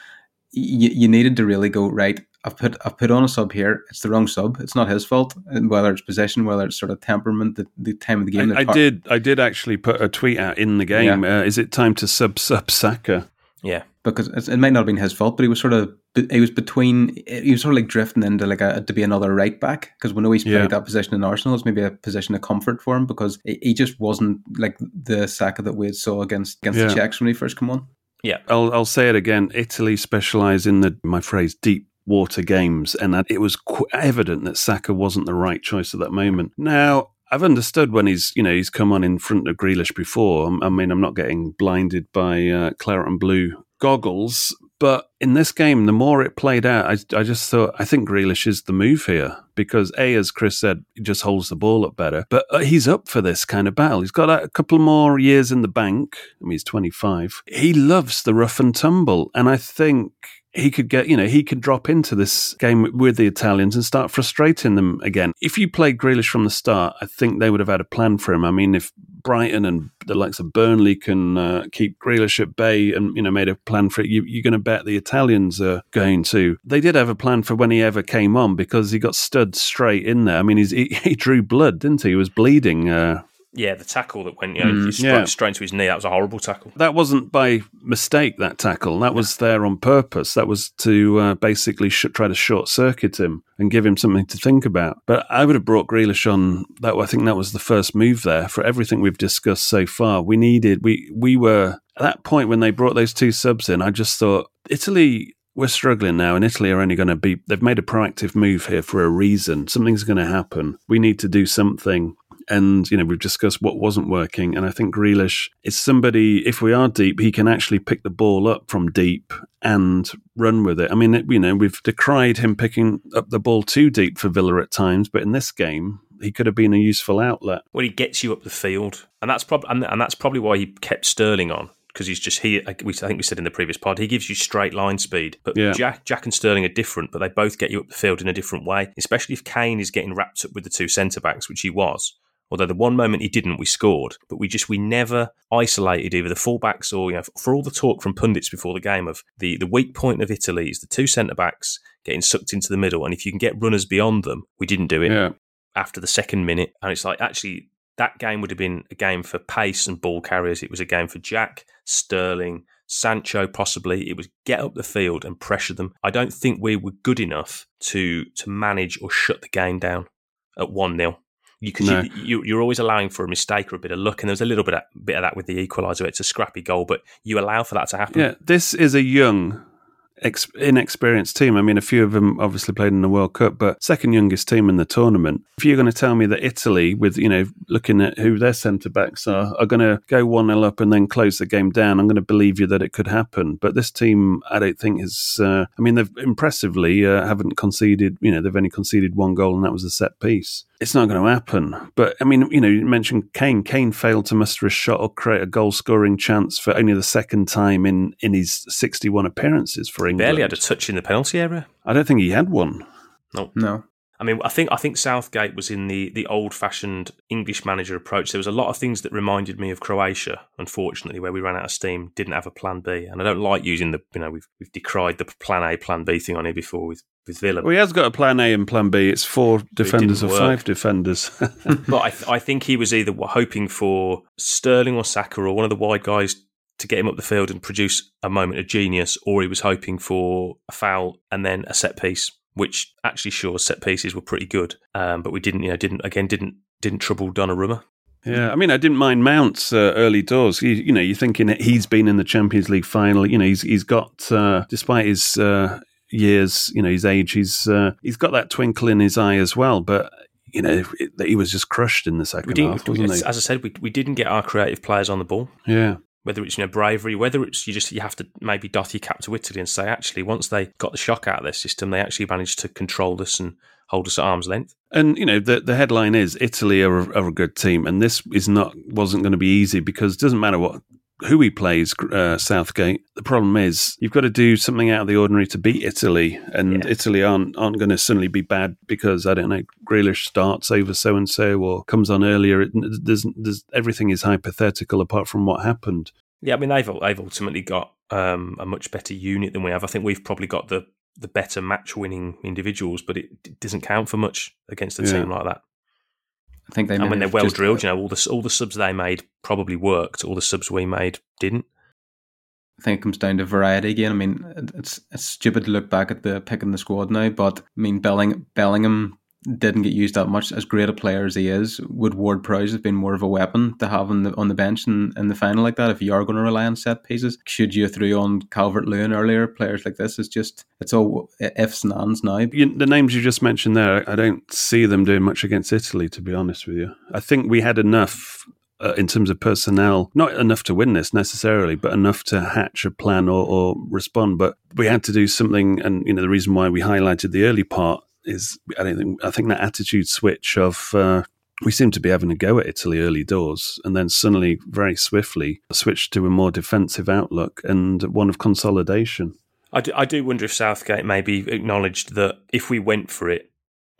you, you needed to really go right. I've put I've put on a sub here. It's the wrong sub. It's not his fault. Whether it's possession, whether it's sort of temperament, the, the time of the game. the I, I tar- did, I did actually put a tweet out in the game. Uh, is it time to sub sub Saka? yeah, because it's, it might not have been his fault, but he was sort of he was between he was sort of like drifting into like a to be another right back because we know he's played Yeah. that position in Arsenal. It's maybe a position of comfort for him because he, he just wasn't like the Saka that we saw against against Yeah. the Czechs when he first come on. yeah. I'll, I'll say it again. Italy specialise in the my phrase deep water games, and that it was qu- evident that Saka wasn't the right choice at that moment. Now. I've understood when he's, you know, he's come on in front of Grealish before. I mean, I'm not getting blinded by uh, claret and blue goggles, but in this game, the more it played out, I, I just thought, I think Grealish is the move here because A, as Chris said, he just holds the ball up better. But uh, he's up for this kind of battle. He's got a couple more years in the bank. I mean, he's 25. He loves the rough and tumble, and I think he could get, you know, he could drop into this game with the Italians and start frustrating them again. If you played Grealish from the start, I think they would have had a plan for him. I mean, if Brighton and the likes of Burnley can uh, keep Grealish at bay and, you know, made a plan for it, you, you're going to bet the Italians are going to. They did have a plan for when he ever came on because he got stood straight in there. I mean, he, he drew blood, didn't he? He was bleeding. Uh, Yeah, the tackle that went, you know, Mm, yeah. straight into his knee. That was a horrible tackle. that wasn't by mistake that tackle that was there on purpose that was to uh, basically sh- try to short circuit him and give him something to think about but i would have brought Grealish on that i think that was the first move there for everything we've discussed so far we needed we we were at that point when they brought those two subs in i just thought italy we're struggling now, and Italy are only going to be. They've made a proactive move here for a reason. Something's going to happen. We need to do something. And, you know, we've discussed what wasn't working. And I think Grealish is somebody, if we are deep, he can actually pick the ball up from deep and run with it. I mean, you know, we've decried him picking up the ball too deep for Villa at times, but in this game, he could have been a useful outlet. Well, he gets you up the field, and that's probably and, and that's probably why he kept Sterling on because he's just he. like we- I think we said in the previous pod, he gives you straight line speed. But Yeah. Jack, Jack and Sterling are different, but they both get you up the field in a different way. Especially if Kane is getting wrapped up with the two centre backs, which he was. Although the one moment he didn't, we scored, but we just we never isolated either the fullbacks or you know for all the talk from pundits before the game of the the weak point of Italy is the two centre backs getting sucked into the middle, and if you can get runners beyond them, we didn't do it Yeah. after the second minute. And it's like, actually, that game would have been a game for pace and ball carriers. It was a game for Jack, Sterling, Sancho, possibly. It was get up the field and pressure them. I don't think we were good enough to to manage or shut the game down at 1 0. Because No. you, you, you're always allowing for a mistake or a bit of luck, and there was a little bit of, bit of that with the equaliser. It's a scrappy goal, but you allow for that to happen. Yeah, this is a young, ex- inexperienced team. I mean, a few of them obviously played in the World Cup, but second youngest team in the tournament. If you're going to tell me that Italy, with you know looking at who their centre backs are, are going to go one 0 up and then close the game down, I'm going to believe you that it could happen. But this team, I don't think is. Uh, I mean, they've impressively uh, haven't conceded. You know, they've only conceded one goal, and that was a set piece. It's not going to happen. But I mean, you know, you mentioned Kane. Kane failed to muster a shot or create a goal scoring chance for only the second time in in his 61 appearances for England. He Barely had a touch in the penalty area. I don't think he had one. No. No. I mean, I think I think Southgate was in the the old fashioned English manager approach. There was a lot of things that reminded me of Croatia, unfortunately, where we ran out of steam, didn't have a plan B, and I don't like using the you know we've we've decried the plan A, plan B thing on here before with with Villa. Well, he has got a plan A and plan B. It's four defenders or didn't five defenders. but I, th- I think he was either hoping for Sterling or Saka or one of the wide guys to get him up the field and produce a moment of genius, or he was hoping for a foul and then a set piece, which actually sure set pieces were pretty good, um, but we didn't, you know, didn't again didn't didn't trouble Donnarumma. Yeah, I mean, I didn't mind Mount's uh, early doors. You, you know, you're thinking that he's been in the Champions League final. You know, he's he's got, uh, despite his uh, years, you know, his age, he's uh, he's got that twinkle in his eye as well. But you know, it, he was just crushed in the second half, wasn't he? As I said, we, we didn't get our creative players on the ball. Yeah. Whether it's you know bravery, whether it's you just you have to maybe doff your cap to Italy and say actually once they got the shock out of their system, they actually managed to control us and hold us at arm's length. And you know the the headline is Italy are, a- are a good team, and this is not wasn't going to be easy because it doesn't matter what who he plays, uh, Southgate. The problem is you've got to do something out of the ordinary to beat Italy, and Italy aren't aren't going to suddenly be bad because I don't know Grealish starts over so and so or comes on earlier. It, there's, there's everything is hypothetical apart from what happened. Yeah, I mean they've they've ultimately got um, a much better unit than we have. I think we've probably got the the better match winning individuals, but it, it doesn't count for much against a Yeah. team like that. I think they. and when they're well drilled, uh, you know all the all the subs they made probably worked. All the subs we made didn't. I think it comes down to variety again. I mean, it's it's stupid to look back at the pick in the squad now, but I mean, Belling, Bellingham didn't get used that much. As great a player as he is, would Ward Prowse have been more of a weapon to have on the on the bench in, in the final like that? If you are going to rely on set pieces, should you threw on Calvert Lewin earlier? Players like this is just it's all ifs and ands now. You, the names you just mentioned there, I don't see them doing much against Italy, to be honest with you. I think we had enough uh, in terms of personnel, not enough to win this necessarily, but enough to hatch a plan or, or respond. But we had to do something, and you know the reason why we highlighted the early part is I don't think I think that attitude switch of. Uh, we seem to be having a go at Italy early doors, and then suddenly, very swiftly, switched to a more defensive outlook and one of consolidation. I do, I do wonder if Southgate maybe acknowledged that if we went for it,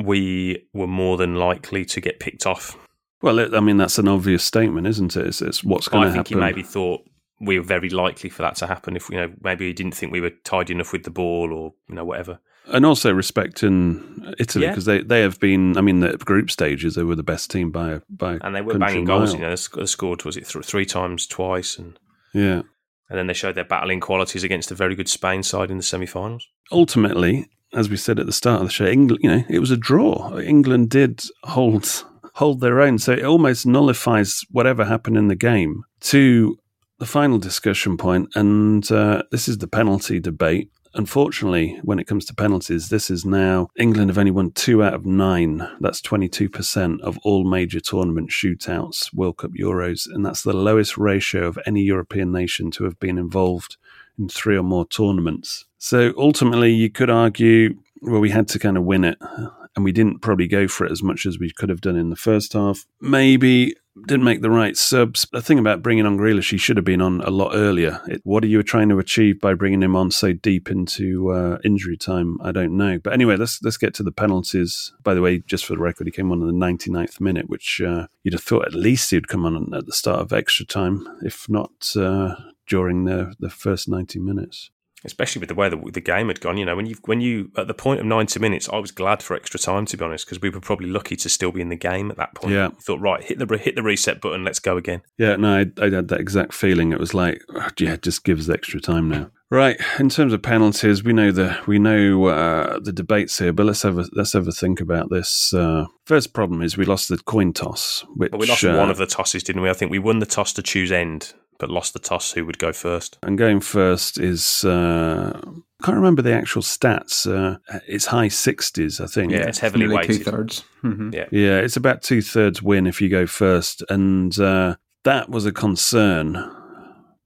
we were more than likely to get picked off. Well, I mean, that's an obvious statement, isn't it? It's, it's what's going to happen. I think he maybe thought we were very likely for that to happen. If you know, maybe he didn't think we were tidy enough with the ball, or you know, whatever. And also respecting Italy Yeah. because they, they have been. I mean, the group stages they were the best team by by And they were banging goals. mile. You know, they they scored was it th- three times, twice, and Yeah. and then they showed their battling qualities against a very good Spain side in the semi-finals. Ultimately, as we said at the start of the show, England. You know, it was a draw. England did hold hold their own, so it almost nullifies whatever happened in the game to the final discussion point, and uh, this is the penalty debate. Unfortunately, when it comes to penalties, this is now England have only won two out of nine. That's 22% of all major tournament shootouts, World Cup Euros, and that's the lowest ratio of any European nation to have been involved in three or more tournaments. So ultimately, you could argue, well, we had to kind of win it, and we didn't probably go for it as much as we could have done in the first half. Maybe didn't make the right subs. The thing about bringing on Grealish, he should have been on a lot earlier. It, what are you trying to achieve by bringing him on so deep into uh, injury time? I don't know. But anyway, let's let's get to the penalties. By the way, just for the record, he came on in the 99th minute, which uh, you'd have thought at least he'd come on at the start of extra time, if not uh, during the the first 90 minutes. Especially with the way the, the game had gone. You know, when you when you at the point of ninety minutes, I was glad for extra time to be honest, because we were probably lucky to still be in the game at that point. Yeah. Thought right, hit the hit the reset button, let's go again. Yeah, no, I, I had that exact feeling. It was like, "Oh, yeah, just give us extra time now. Right. In terms of penalties, we know the we know uh, the debates here, but let's have a let's have a think about this. Uh, first problem is we lost the coin toss, which But we lost uh, one of the tosses, didn't we? I think we won the toss to choose end, but lost the toss who would go first. and going first is uh, I can't remember the actual stats. Uh, it's high sixties, I think. Yeah, it's heavily Nearly weighted. two thirds. hmm Yeah. Yeah, it's about two thirds win if you go first, and uh, that was a concern.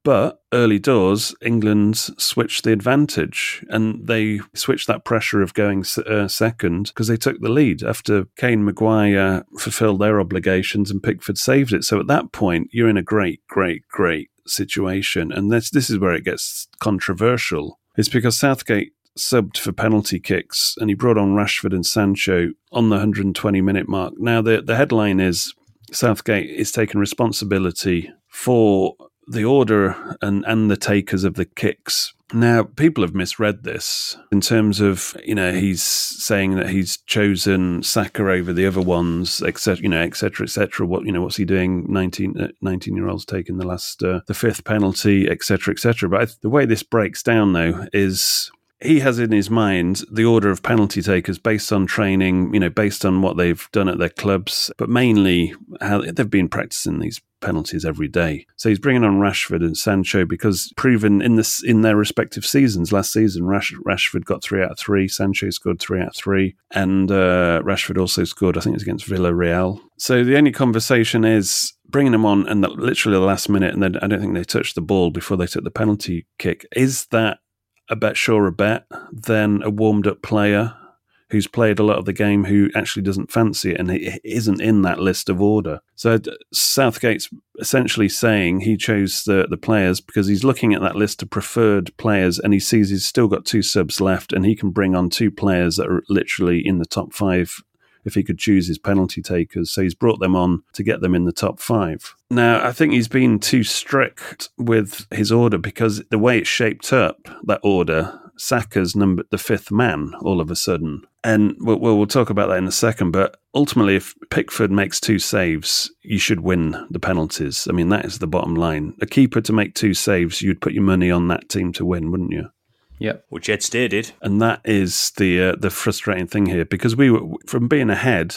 But early doors, England switched the advantage, and they switched that pressure of going uh, second because they took the lead after Kane, Maguire fulfilled their obligations and Pickford saved it. So at that point, you're in a great, great, great situation, and this this is where it gets controversial. It's because Southgate subbed for penalty kicks, and he brought on Rashford and Sancho on the 120 minute mark. Now, the, the headline is Southgate is taking responsibility for the order and, and the takers of the kicks. Now, people have misread this in terms of, you know, he's saying that he's chosen Saka over the other ones, etc., you know, etc., etc. What, you know, what's he doing? 19, uh, 19 year olds taking the last, uh, the fifth penalty, etc., etc. But I, the way this breaks down, though, is he has in his mind the order of penalty takers based on training, you know, based on what they've done at their clubs, but mainly how they've been practicing these penalties every day. So he's bringing on Rashford and Sancho because proven in this in their respective seasons. Last season, Rash, Rashford got three out of three. Sancho scored three out of three, and uh, Rashford also scored. I think it was against Villarreal. So the only conversation is bringing them on and the, literally the last minute, and then I don't think they touched the ball before they took the penalty kick. Is that a bet sure a bet than a warmed up player who's played a lot of the game who actually doesn't fancy it and it isn't in that list of order. So Southgate's essentially saying he chose the, the players because he's looking at that list of preferred players and he sees he's still got two subs left and he can bring on two players that are literally in the top five if he could choose his penalty takers. So he's brought them on to get them in the top five. Now, I think he's been too strict with his order because the way it's shaped up, that order, Saka's number the fifth man all of a sudden. And we'll, we'll talk about that in a second. But ultimately, if Pickford makes two saves, you should win the penalties. I mean, that is the bottom line. A keeper to make two saves, you'd put your money on that team to win, wouldn't you? Yep. Which Ed Steer did. And that is the uh, the frustrating thing here because we were from being ahead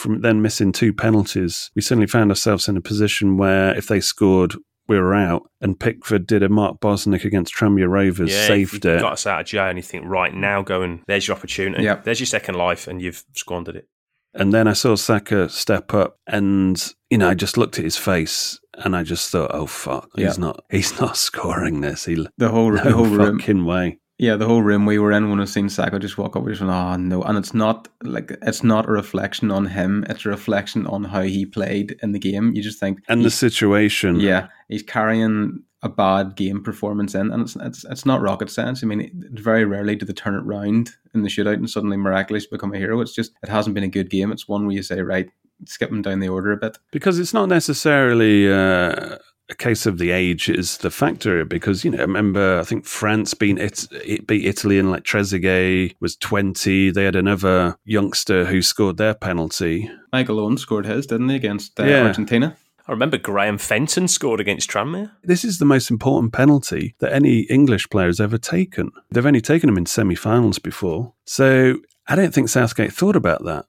from then missing two penalties, we suddenly found ourselves in a position where if they scored, we were out. And Pickford did a Mark Bosnich against Tranmere Rovers, Yeah, saved you it. got us out of jail and you think, right, now go and there's your opportunity. Yep. There's your second life and you've squandered it. And then I saw Saka step up, and you know, I just looked at his face, and I just thought, "Oh fuck, he's not, he's not scoring this. He The whole no the whole room. fucking way." Yeah, the whole room we were in when I seen Saka just walk up, we just went, "Oh no!" And it's not like it's not a reflection on him; it's a reflection on how he played in the game. You just think, And the situation, yeah, he's carrying a bad game performance in, and it's it's it's not rocket science. I mean, it, very rarely do they turn it round in the shootout and suddenly miraculously become a hero. It's just it hasn't been a good game. It's one where you say, right, skip him down the order a bit. because it's not necessarily uh, a case of the age is the factor. Because you know, remember, I think France beat it, it beat Italy, and like Trezeguet was twenty. They had another youngster who scored their penalty. Michael Owen scored his, didn't he, against uh, Yeah. Argentina? I remember Graham Fenton scored against Tranmere. This is the most important penalty that any English player has ever taken. They've only taken them in semi-finals before, so I don't think Southgate thought about that.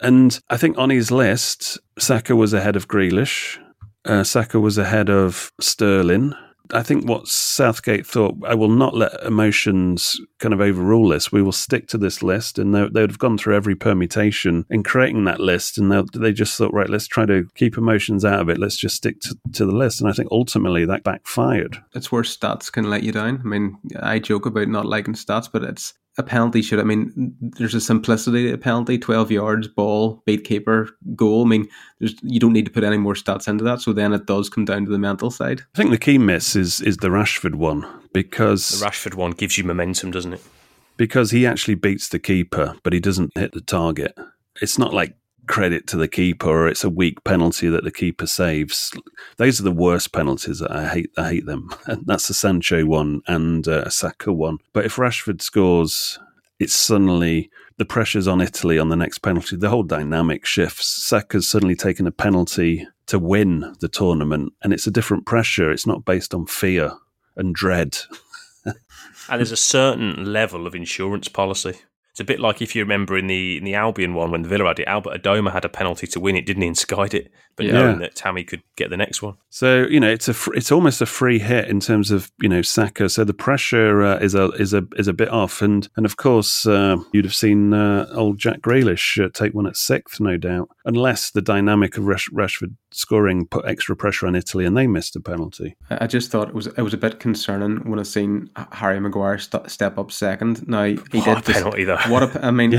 And I think on his list, Saka was ahead of Grealish. Uh, Saka was ahead of Sterling. I think what Southgate thought, I will not let emotions kind of overrule this. We will stick to this list. And they, they would have gone through every permutation in creating that list. And they, just thought, right, let's try to keep emotions out of it. Let's just stick to, to the list. And I think ultimately that backfired. it's where stats can let you down. I mean, I joke about not liking stats, but it's a penalty should. I mean, there's a simplicity to a penalty: twelve yards, ball, beat keeper, goal. I mean, there's you don't need to put any more stats into that. So then it does come down to the mental side. I think the key miss is is the Rashford one because The Rashford one gives you momentum, doesn't it? because he actually beats the keeper, but he doesn't hit the target. It's not like credit to the keeper or it's a weak penalty that the keeper saves. Those are the worst penalties. I hate. I hate them. And that's the Sancho one and uh, a Saka one. But if Rashford scores, it's suddenly the pressure's on Italy on the next penalty. The whole dynamic shifts. Saka's suddenly taken a penalty to win the tournament, and it's a different pressure. It's not based on fear and dread. And there's a certain level of insurance policy. It's a bit like if you remember in the in the Albion one when Villa had it, Albert Adomah had a penalty to win it, didn't he, and skied it, but Yeah. knowing that Tammy could get the next one. So you know, it's a fr- it's almost a free hit in terms of you know Saka. So the pressure uh, is a is a is a bit off, and and of course uh, you'd have seen uh, old Jack Grealish uh, take one at sixth, no doubt, unless the dynamic of Rash- Rashford scoring put extra pressure on Italy and they missed a penalty. I I just thought it was it was a bit concerning when I seen Harry Maguire st- step up second. Now he What did a penalty, though. What a, pe- I mean,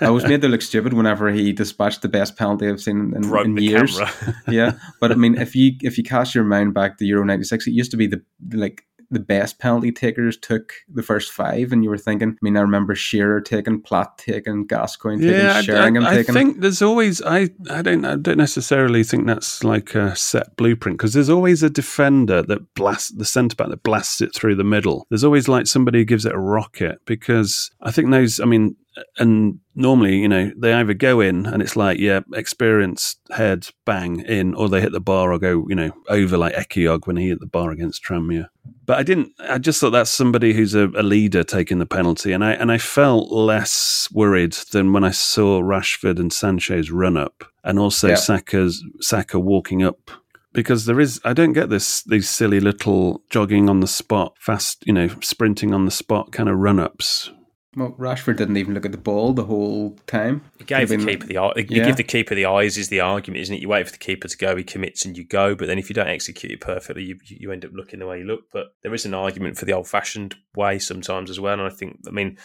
I was made to look stupid whenever he dispatched the best penalty I've seen in, Broke in the years. camera. yeah, but I mean, if you if you cast your mind back to Euro '96, it used to be the like the best penalty takers took the first five, and you were thinking. I mean, I remember Shearer taking, Platt taking, Gascoigne taking, I, Sheringham I, I taking. think there's always I I don't I don't necessarily think that's like a set blueprint because there's always a defender that blasts the centre back that blasts it through the middle. There's always like somebody who gives it a rocket because I think those I mean and normally you know they either go in and it's like yeah experienced head bang in or they hit the bar or go you know over like Ehiogu when he hit the bar against Tranmere. But I didn't. I just thought that's somebody who's a, a, leader taking the penalty, and I and I felt less worried than when I saw Rashford and Sancho's run up, and also yeah. Saka's Saka walking up because there is I don't get this these silly little jogging on the spot, fast you know sprinting on the spot kind of run ups well, Rashford didn't even look at the ball the whole time. He gave the keeper the you yeah. give the keeper the eyes is the argument, isn't it? You wait for the keeper to go, he commits, and you go. But then if you don't execute it perfectly, you you end up looking the way you look. But there is an argument for the old fashioned way sometimes as well. And I think, I mean,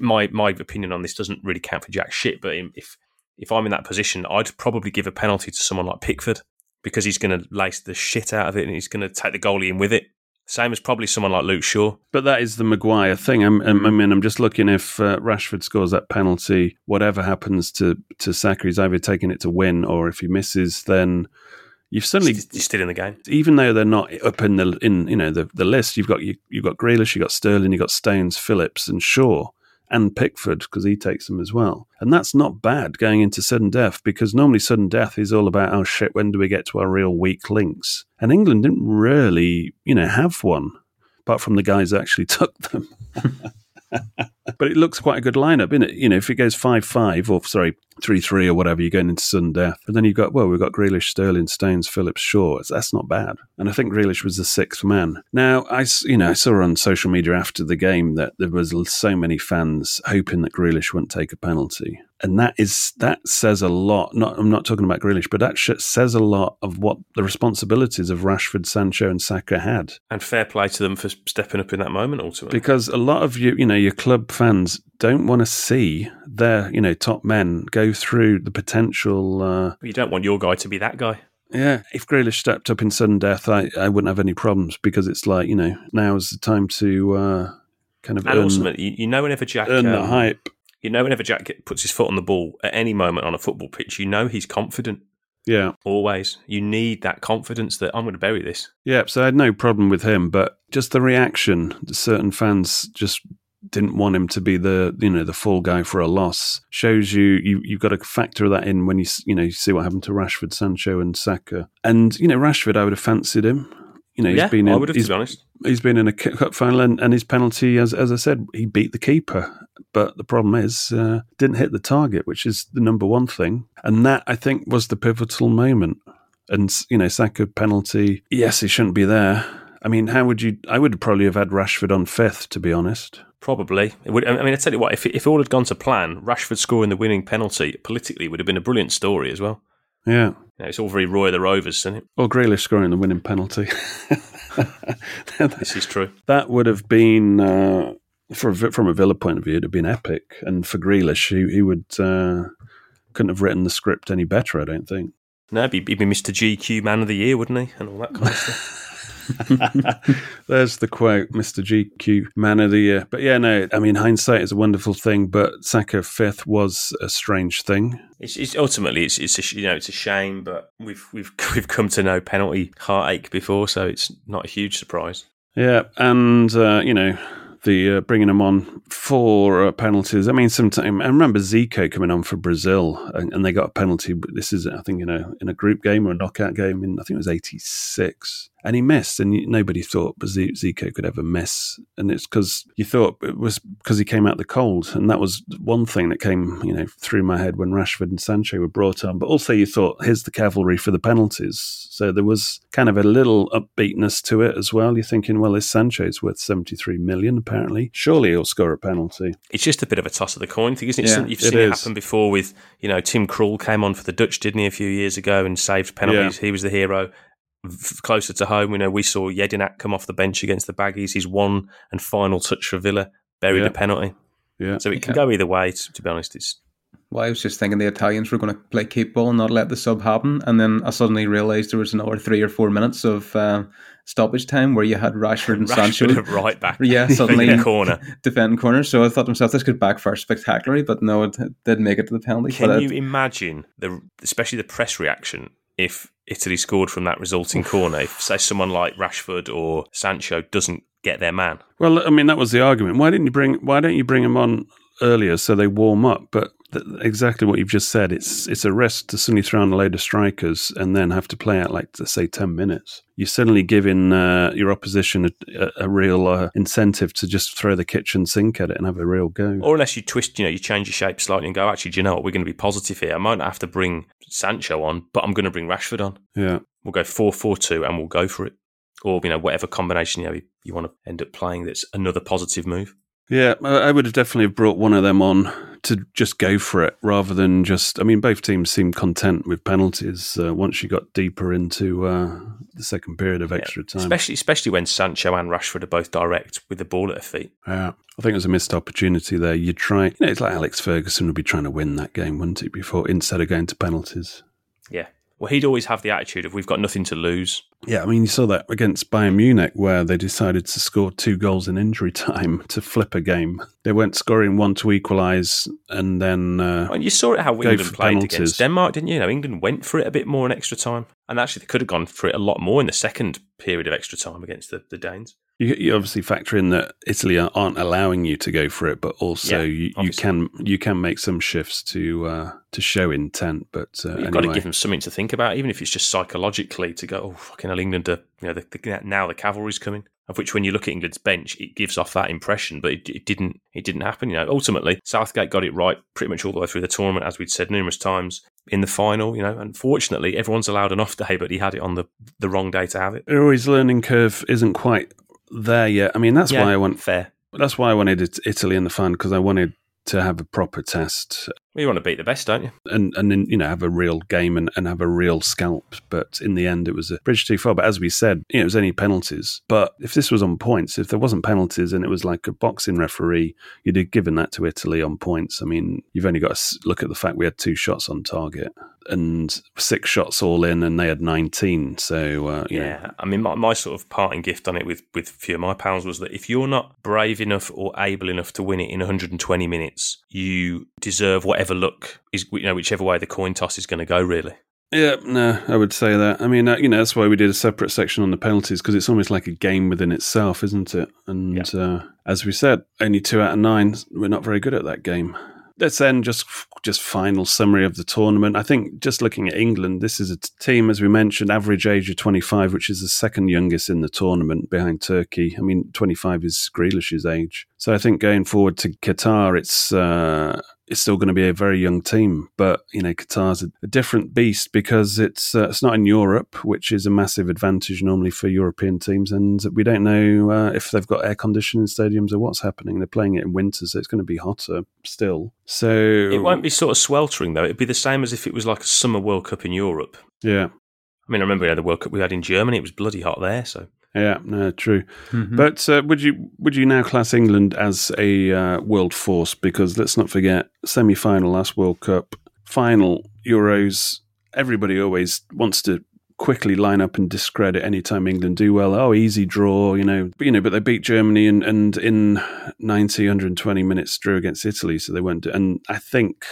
my my opinion on this doesn't really count for jack shit. But if if I'm in that position, I'd probably give a penalty to someone like Pickford because he's going to lace the shit out of it and he's going to take the goalie in with it. Same as probably someone like Luke Shaw. But that is the Maguire thing. I'm, i mean, I'm just looking if uh, Rashford scores that penalty, whatever happens to, to Saka, he's either taking it to win or if he misses, then you've suddenly you're still in the game. Even though they're not up in the in you know the, the list, you've got you, you've got Grealish, you've got Sterling, you've got Stones, Phillips, and Shaw and Pickford because he takes them as well. And that's not bad going into sudden death because normally sudden death is all about, oh shit, when do we get to our real weak links? And England didn't really, you know, have one apart from the guys that actually took them. but it looks quite a good lineup, isn't it? You know, if it goes 5 5 or, sorry, 3 3 or whatever, you're going into sudden death. And then you've got, well, we've got Grealish, Sterling, Stones, Phillips, Shaw. That's not bad. And I think Grealish was the sixth man. Now, I, you know, I saw on social media after the game that there was so many fans hoping that Grealish wouldn't take a penalty and that is that says a lot. Not I'm not talking about Grealish, but that says a lot of what the responsibilities of Rashford, Sancho, and Saka had. And fair play to them for stepping up in that moment, ultimately. Because a lot of you, you know, your club fans don't want to see their, you know, top men go through the potential. Uh, you don't want your guy to be that guy. Yeah, if Grealish stepped up in sudden death, I, I wouldn't have any problems because it's like you know now is the time to uh, kind of and earn, ultimately, you, you know, whenever Jack earn um, the hype you know, whenever Jack puts his foot on the ball at any moment on a football pitch, you know he's confident. Yeah. Always. You need that confidence that I'm going to bury this. Yeah, so I had no problem with him, but just the reaction, certain fans just didn't want him to be the you know the fall guy for a loss shows you you you've got to factor that in when you you know you see what happened to Rashford, Sancho, and Saka. And you know Rashford, I would have fancied him. You know, he's yeah, been in, I would have, to be honest. He's been in a cup final, and, and his penalty, as as I said, he beat the keeper. But the problem is, uh, didn't hit the target, which is the number one thing. And that I think was the pivotal moment. And you know, Saka penalty. Yes, he shouldn't be there. I mean, how would you? I would probably have had Rashford on fifth, to be honest. Probably. Would, I mean, I tell you what, if if all had gone to plan, Rashford scoring the winning penalty politically would have been a brilliant story as well. Yeah. yeah it's all very Roy the Rovers, isn't it? Or Grealish scoring the winning penalty. this is true. That would have been, uh, for, from a Villa point of view, it'd have been epic. And for Grealish, he, he would uh, couldn't have written the script any better, I don't think. No, he'd be, he'd be Mr. GQ Man of the Year, wouldn't he? And all that kind of stuff. There's the quote, Mr. GQ Man of the Year. But yeah, no, I mean, hindsight is a wonderful thing, but Saka fifth was a strange thing. It's, it's ultimately it's, it's a, you know it's a shame, but we've we've we've come to know penalty heartache before, so it's not a huge surprise. Yeah, and uh, you know the uh, bringing him on for uh, penalties. I mean, sometimes I remember Zico coming on for Brazil, and, and, they got a penalty. But this is, I think, you know, in a group game or a knockout game in I think it was '86, and he missed, and nobody thought Zico could ever miss, and it's because you thought it was because he came out the cold, and that was one thing that came, you know, through my head when Rashford and Sancho were brought on. But also, you thought, here's the cavalry for the penalties, so there was kind of a little upbeatness to it as well. You're thinking, well, this Sancho's worth 73 million apparently, surely he'll score a penalty. It's just a bit of a toss of the coin thing, isn't it? Yeah, You've seen it, it happen before with, you know, Tim Krul came on for the Dutch, didn't he, a few years ago and saved penalties. Yeah. He was the hero closer to home, you know, we saw Jedinak come off the bench against the Baggies. His one and final touch for Villa buried yeah. a penalty. Yeah. So it can go either way. To, to, be honest, it's. Well, I was just thinking the Italians were going to play keep ball and not let the sub happen, and then I suddenly realised there was another three or four minutes of uh, stoppage time where you had Rashford and Rashford Sancho right back, yeah, suddenly in corner defend corner. So I thought to myself, this could backfire spectacularly, but no, it did make it to the penalty. Can you imagine the, especially the press reaction if Italy scored from that resulting corner. If, say, someone like Rashford or Sancho doesn't get their man. Well, I mean, that was the argument. Why didn't you bring? Why don't you bring them on earlier so they warm up? But th- exactly what you've just said. It's it's a risk to suddenly throw on a load of strikers and then have to play out like to say ten minutes. You're suddenly giving uh, your opposition a, a, a real uh, incentive to just throw the kitchen sink at it and have a real go. Or unless you twist, you know, you change your shape slightly and go, actually, do you know what? We're going to be positive here. I might not have to bring Sancho on, but I'm going to bring Rashford on. Yeah. We'll go 4 4 2 and we'll go for it. Or, you know, whatever combination you, know, you want to end up playing that's another positive move. Yeah, I I would have definitely brought one of them on to just go for it rather than just. I mean, both teams seemed content with penalties uh, once you got deeper into uh, the second period of extra time. Especially, especially when Sancho and Rashford are both direct with the ball at their feet. Yeah, I think it was a missed opportunity there. You try, you know, it's like Alex Ferguson would be trying to win that game, wouldn't it? Before instead of going to penalties. Yeah. Well, he'd always have the attitude of we've got nothing to lose. Yeah, I mean, you saw that against Bayern Munich, where they decided to score two goals in injury time to flip a game. They went scoring one to equalise, and then uh, And you saw it how England played penalties. against Denmark, didn't you? You know, England went for it a bit more in extra time. And actually, they could have gone for it a lot more in the second period of extra time against the, the Danes. You, you obviously factor in that Italy aren't allowing you to go for it, but also Yeah, you, you can you can make some shifts to uh, to show intent. But uh, You've got to give them something to think about, even if it's just psychologically to go, oh, fucking hell, England are, you know, the, the, now the cavalry's coming. Of which, when you look at England's bench, it gives off that impression, but it, it didn't. It didn't happen. You know, ultimately, Southgate got it right pretty much all the way through the tournament, as we'd said numerous times in the final. You know, unfortunately, everyone's allowed an off day, but he had it on the the wrong day to have it. His learning curve isn't quite there yet. I mean, that's Yeah, why I want fair. That's why I wanted Italy in the fun because I wanted to have a proper test Well, you want to beat the best, don't you? and and then you know have a real game and, and have a real scalp. But in the end, it was a bridge too far. But as we said, you know, it was only penalties. But if this was on points, if there wasn't penalties and it was like a boxing referee, you'd have given that to Italy on points. I mean, you've only got to look at the fact we had two shots on target and six shots all in, and they had nineteen. So uh, you know, Yeah, I mean, my, my sort of parting gift on it with with a few of my pals was that if you're not brave enough or able enough to win it in 120 minutes, you deserve whatever luck is, you know, whichever way the coin toss is going to go. Really, Yeah, no, I would say that. I mean, uh, you know, that's why we did a separate section on the penalties because it's almost like a game within itself, isn't it? And uh, as we said, only two out of nine. We're not very good at that game. Let's then just just final summary of the tournament. I think just looking at England, this is a team, as we mentioned, average age of 25, which is the second youngest in the tournament behind Turkey. I mean, 25 is Grealish's age. So I think going forward to Qatar, it's uh, it's still going to be a very young team, but you know Qatar's a, a different beast because it's uh, it's not in Europe, which is a massive advantage normally for European teams, and we don't know uh, if they've got air conditioning stadiums or what's happening. They're playing it in winter, so it's going to be hotter still. So it won't be sort of sweltering though. It'd be the same as if it was like a summer World Cup in Europe. Yeah, I mean, I remember know, the World Cup we had in Germany; it was bloody hot there. So yeah, no, true. Mhm. But uh, would you would you now class England as a uh, world force? Because let's not forget, semi final last World Cup, final Euros. Everybody always wants to quickly line up and discredit anytime England do well. Oh, easy draw, you know. But, you know, but they beat Germany and, and in 90, 120 minutes drew against Italy, so they went. And I think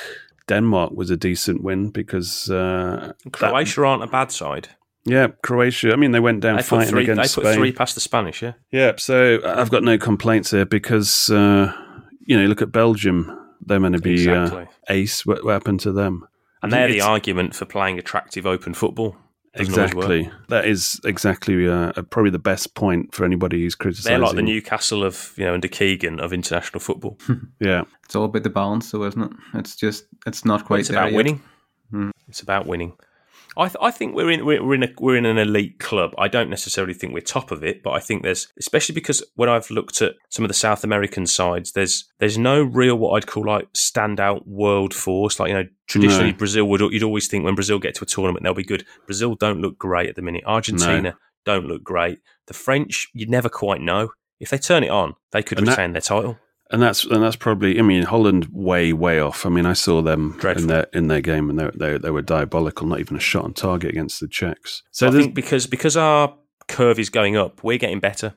Denmark was a decent win because uh, that- Croatia aren't a bad side. Yeah, Croatia. I mean, they went down They put fighting three. They against put Spain. three past the Spanish. Yeah. Yeah, so I've got no complaints here because uh, you know, look at Belgium; they're going to be Exactly. uh, ace. What, what happened to them? And they're the argument for playing attractive open football. Doesn't exactly. That is exactly uh, probably the best point for anybody who's criticising. They're criticising. like the Newcastle of you know under Keegan of international football. Yeah, It's all about the balance, though, isn't it? It's just it's not Well, quite it's there about yet. winning. Hmm. It's about winning. I, th- I think we're in we're, we're in a, we're in an elite club. I don't necessarily think we're top of it, but I think there's especially because when I've looked at some of the South American sides, there's there's no real what I'd call like standout world force. Like you know, traditionally No. Brazil would you'd always think when Brazil get to a tournament they'll be good. Brazil don't look great at the minute. Argentina don't look great. The French you never quite know if they turn it on, they could And that- retain their title. And that's and that's probably. I mean, Holland way way off. I mean, I saw them Dreadful. in their in their game, and they, they they were diabolical. Not even a shot on target against the Czechs. So I think because because our curve is going up, we're getting better.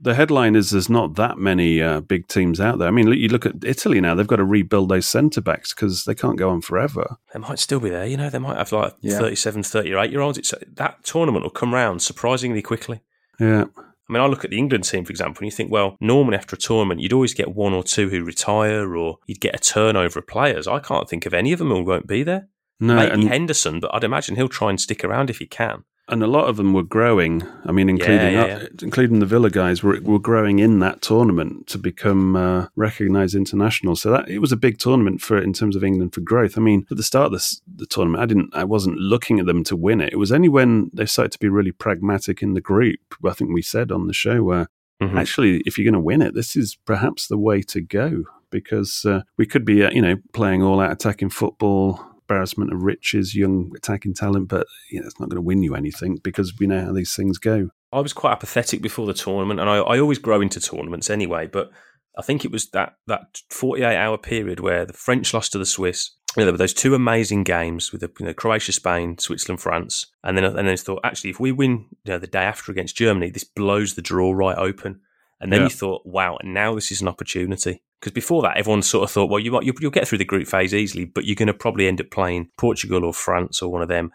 the headline is there's not that many uh, big teams out there. I mean, look- you look at Italy now; they've got to rebuild those centre backs because they can't go on forever. They might still be there, you know. They might have like Yeah. 37, 38 year olds. It's that tournament will come round surprisingly quickly. Yeah, I mean, I look at the England team, for example, and you think, well, normally after a tournament, you'd always get one or two who retire or you'd get a turnover of players. I can't think of any of them who won't be there. No, Maybe and- Henderson, but I'd imagine he'll try and stick around if he can. And a lot of them were growing. I mean, including yeah, uh, including the Villa guys were were growing in that tournament to become uh, recognised international. So that it was a big tournament for in terms of England for growth. I mean, at the start of this, the tournament, I didn't, I wasn't looking at them to win it. It was only when they started to be really pragmatic in the group. I think we said on the show where Mhm. actually, if you're going to win it, this is perhaps the way to go because uh, we could be, uh, you know, playing all out attacking football, embarrassment of riches, young attacking talent, but you know, it's not going to win you anything because we know how these things go. I was quite apathetic before the tournament, and I, I always grow into tournaments anyway. But I think it was that that 48 hour period where the French lost to the Swiss. You know, there were those two amazing games with you know, Croatia, Spain, Switzerland, France, and then and then I thought actually if we win you know, the day after against Germany, this blows the draw right open. And then Yeah. you thought, wow, now this is an opportunity. Because before that, everyone sort of thought, well, you might, you'll, you'll get through the group phase easily, but you're going to probably end up playing Portugal or France or one of them,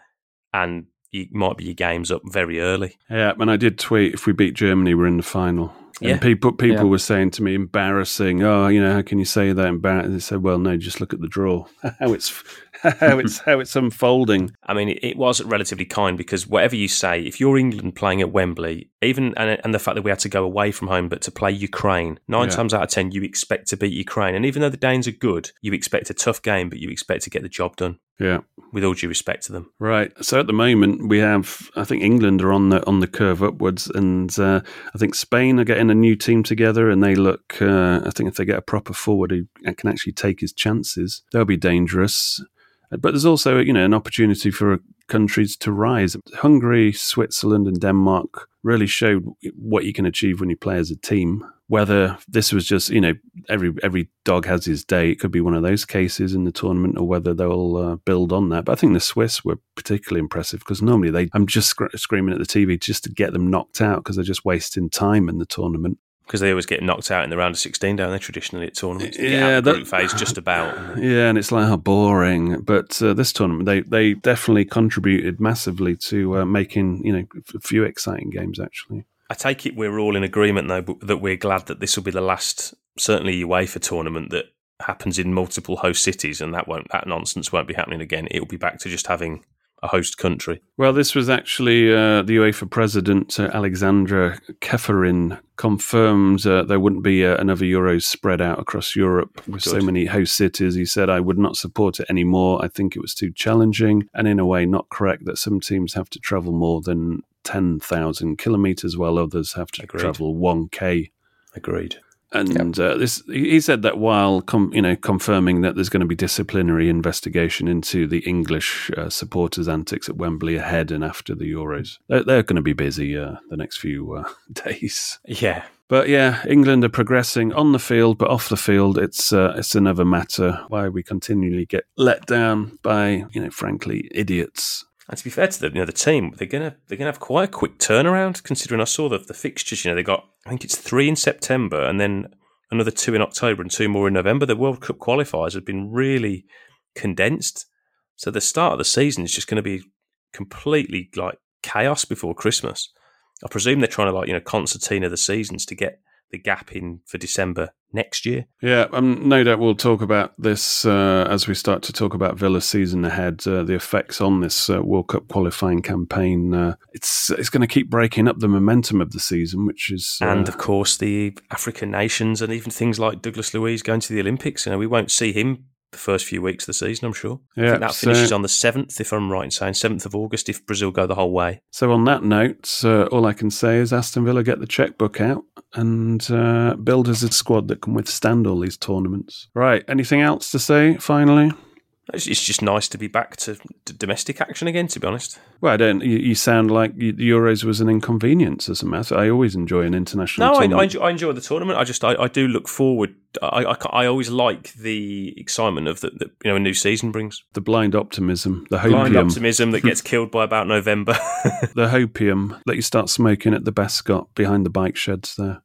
and you might be your games up very early. Yeah, and I did tweet if we beat Germany, we're in the final. Yeah. And people people Yeah. were saying to me, embarrassing. Oh, you know, how can you say that? Embarrassing. They said, well, no, just look at the draw. how it's how it's how it's unfolding. I mean, it, it was relatively kind because whatever you say, if you're England playing at Wembley, even and, and the fact that we had to go away from home, but to play Ukraine, nine Yeah. times out of ten, you expect to beat Ukraine. And even though the Danes are good, you expect a tough game, but you expect to get the job done. Yeah. With all due respect to them, Right. So at the moment we have, I think England are on the on the curve upwards, and uh, I think Spain are getting a new team together, and they look. Uh, I think if they get a proper forward who can actually take his chances, they'll be dangerous. But there's also, you know, an opportunity for countries to rise. Hungary, Switzerland, and Denmark really showed what you can achieve when you play as a team. Whether this was just, you know, every every dog has his day. It could be one of those cases in the tournament, or whether they'll uh, build on that. But I think the Swiss were particularly impressive because normally they, I'm just scr- screaming at the TV just to get them knocked out because they're just wasting time in the tournament. Because they always get knocked out in the round of 16, don't they, traditionally at tournaments? Yeah, out of the that- group phase just about. Yeah, and it's like how boring. But uh, this tournament, they they definitely contributed massively to uh, making you know a few exciting games actually. I take it we're all in agreement, though, that we're glad that this will be the last, certainly UEFA tournament that happens in multiple host cities, and that won't that nonsense won't be happening again. It'll be back to just having a host country. Well, this was actually uh, the UEFA president, uh, Aleksander Čeferin, confirmed uh, there wouldn't be uh, another Euros spread out across Europe with so many host cities. He said, I would not support it anymore. I think it was too challenging and, in a way, not correct that some teams have to travel more than 10,000 kilometres while others have to Agreed. travel 1K. Agreed. And uh, this, he he said that while com- you know confirming that there's going to be disciplinary investigation into the English uh, supporters' antics at Wembley ahead and after the Euros, they're, they're going to be busy uh, the next few uh, days. Yeah. But yeah, England are progressing on the field, but off the field, it's uh, it's another matter. Why we continually get let down by you know, frankly, idiots. And to be fair to the you know the team, they're gonna they're gonna have quite a quick turnaround. Considering I saw the the fixtures, you know they got I think it's three in September and then another two in October and two more in November. The World Cup qualifiers have been really condensed, so the start of the season is just going to be completely like chaos before Christmas. I presume they're trying to like you know concertina the seasons to get the gap in for December next year. Yeah, um, no doubt we'll talk about this uh, as we start to talk about Villa's season ahead. Uh, the effects on this uh, World Cup qualifying campaign. Uh, it's it's going to keep breaking up the momentum of the season, which is uh, and of course the African nations and even things like Douglas Luiz going to the Olympics. You know, we won't see him the first few weeks of the season. I'm sure. I Yeah, think that so- finishes on the seventh, if I'm right in saying seventh of August, if Brazil go the whole way. So on that note, uh, all I can say is Aston Villa get the checkbook out and uh, build us a squad that can withstand all these tournaments. Right. Anything else to say? Finally. It's, it's just nice to be back to d- domestic action again. To be honest, Well, I don't. You, you sound like the Euros was an inconvenience as a matter. I always enjoy an international. no, I, tournament. I, enjoy, I enjoy the tournament. I just I, I do look forward. I, I, I always like the excitement of the, the you know a new season brings. the blind optimism, the Blind optimism that gets killed by about November. the hopium. that you start smoking at the Bescot behind the bike sheds there.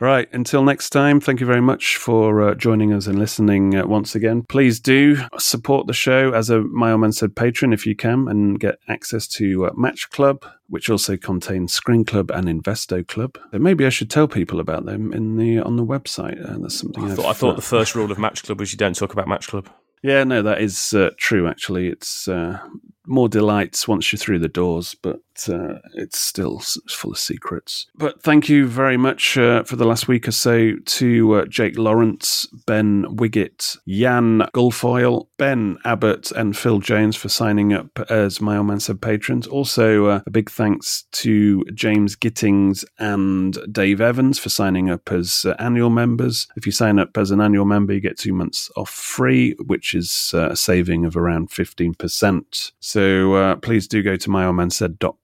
Right, until next time, thank you very much for uh, joining us and listening uh, once again. Please do support the show as a My Old Man Said patron if you can and get access to uh, Match Club, which also contains Screen Club and Investo Club. So maybe I should tell people about them in the on the website. Uh, that's something I thought, I thought uh, the first rule of Match Club was you don't talk about Match Club. Yeah, no, that is uh, true. Actually, it's uh, more delights once you're through the doors, but uh, it's still full of secrets. But thank you very much uh, for the last week or so to uh, Jake Lawrence, Ben Wiggett, Jan Gulfoyle, Ben Abbott, and Phil Jones for signing up as My Old Man Said patrons. Also, uh, a big thanks to James Gittings and Dave Evans for signing up as uh, annual members. If you sign up as an annual member, you get two months off free, which is uh, a saving of around 15%. So please do go to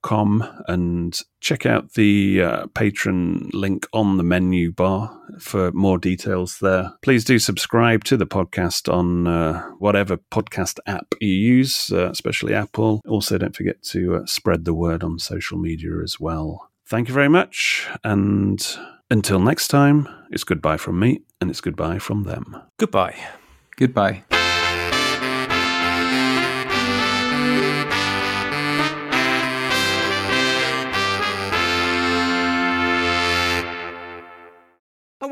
myoldmansaid.com and check out the uh, patron link on the menu bar for more details there. Please do subscribe to the podcast on uh, whatever podcast app you use, uh, especially Apple. Also, don't forget to uh, spread the word on social media as well. Thank you very much. And until next time, it's goodbye from me and it's goodbye from them. Goodbye. Goodbye.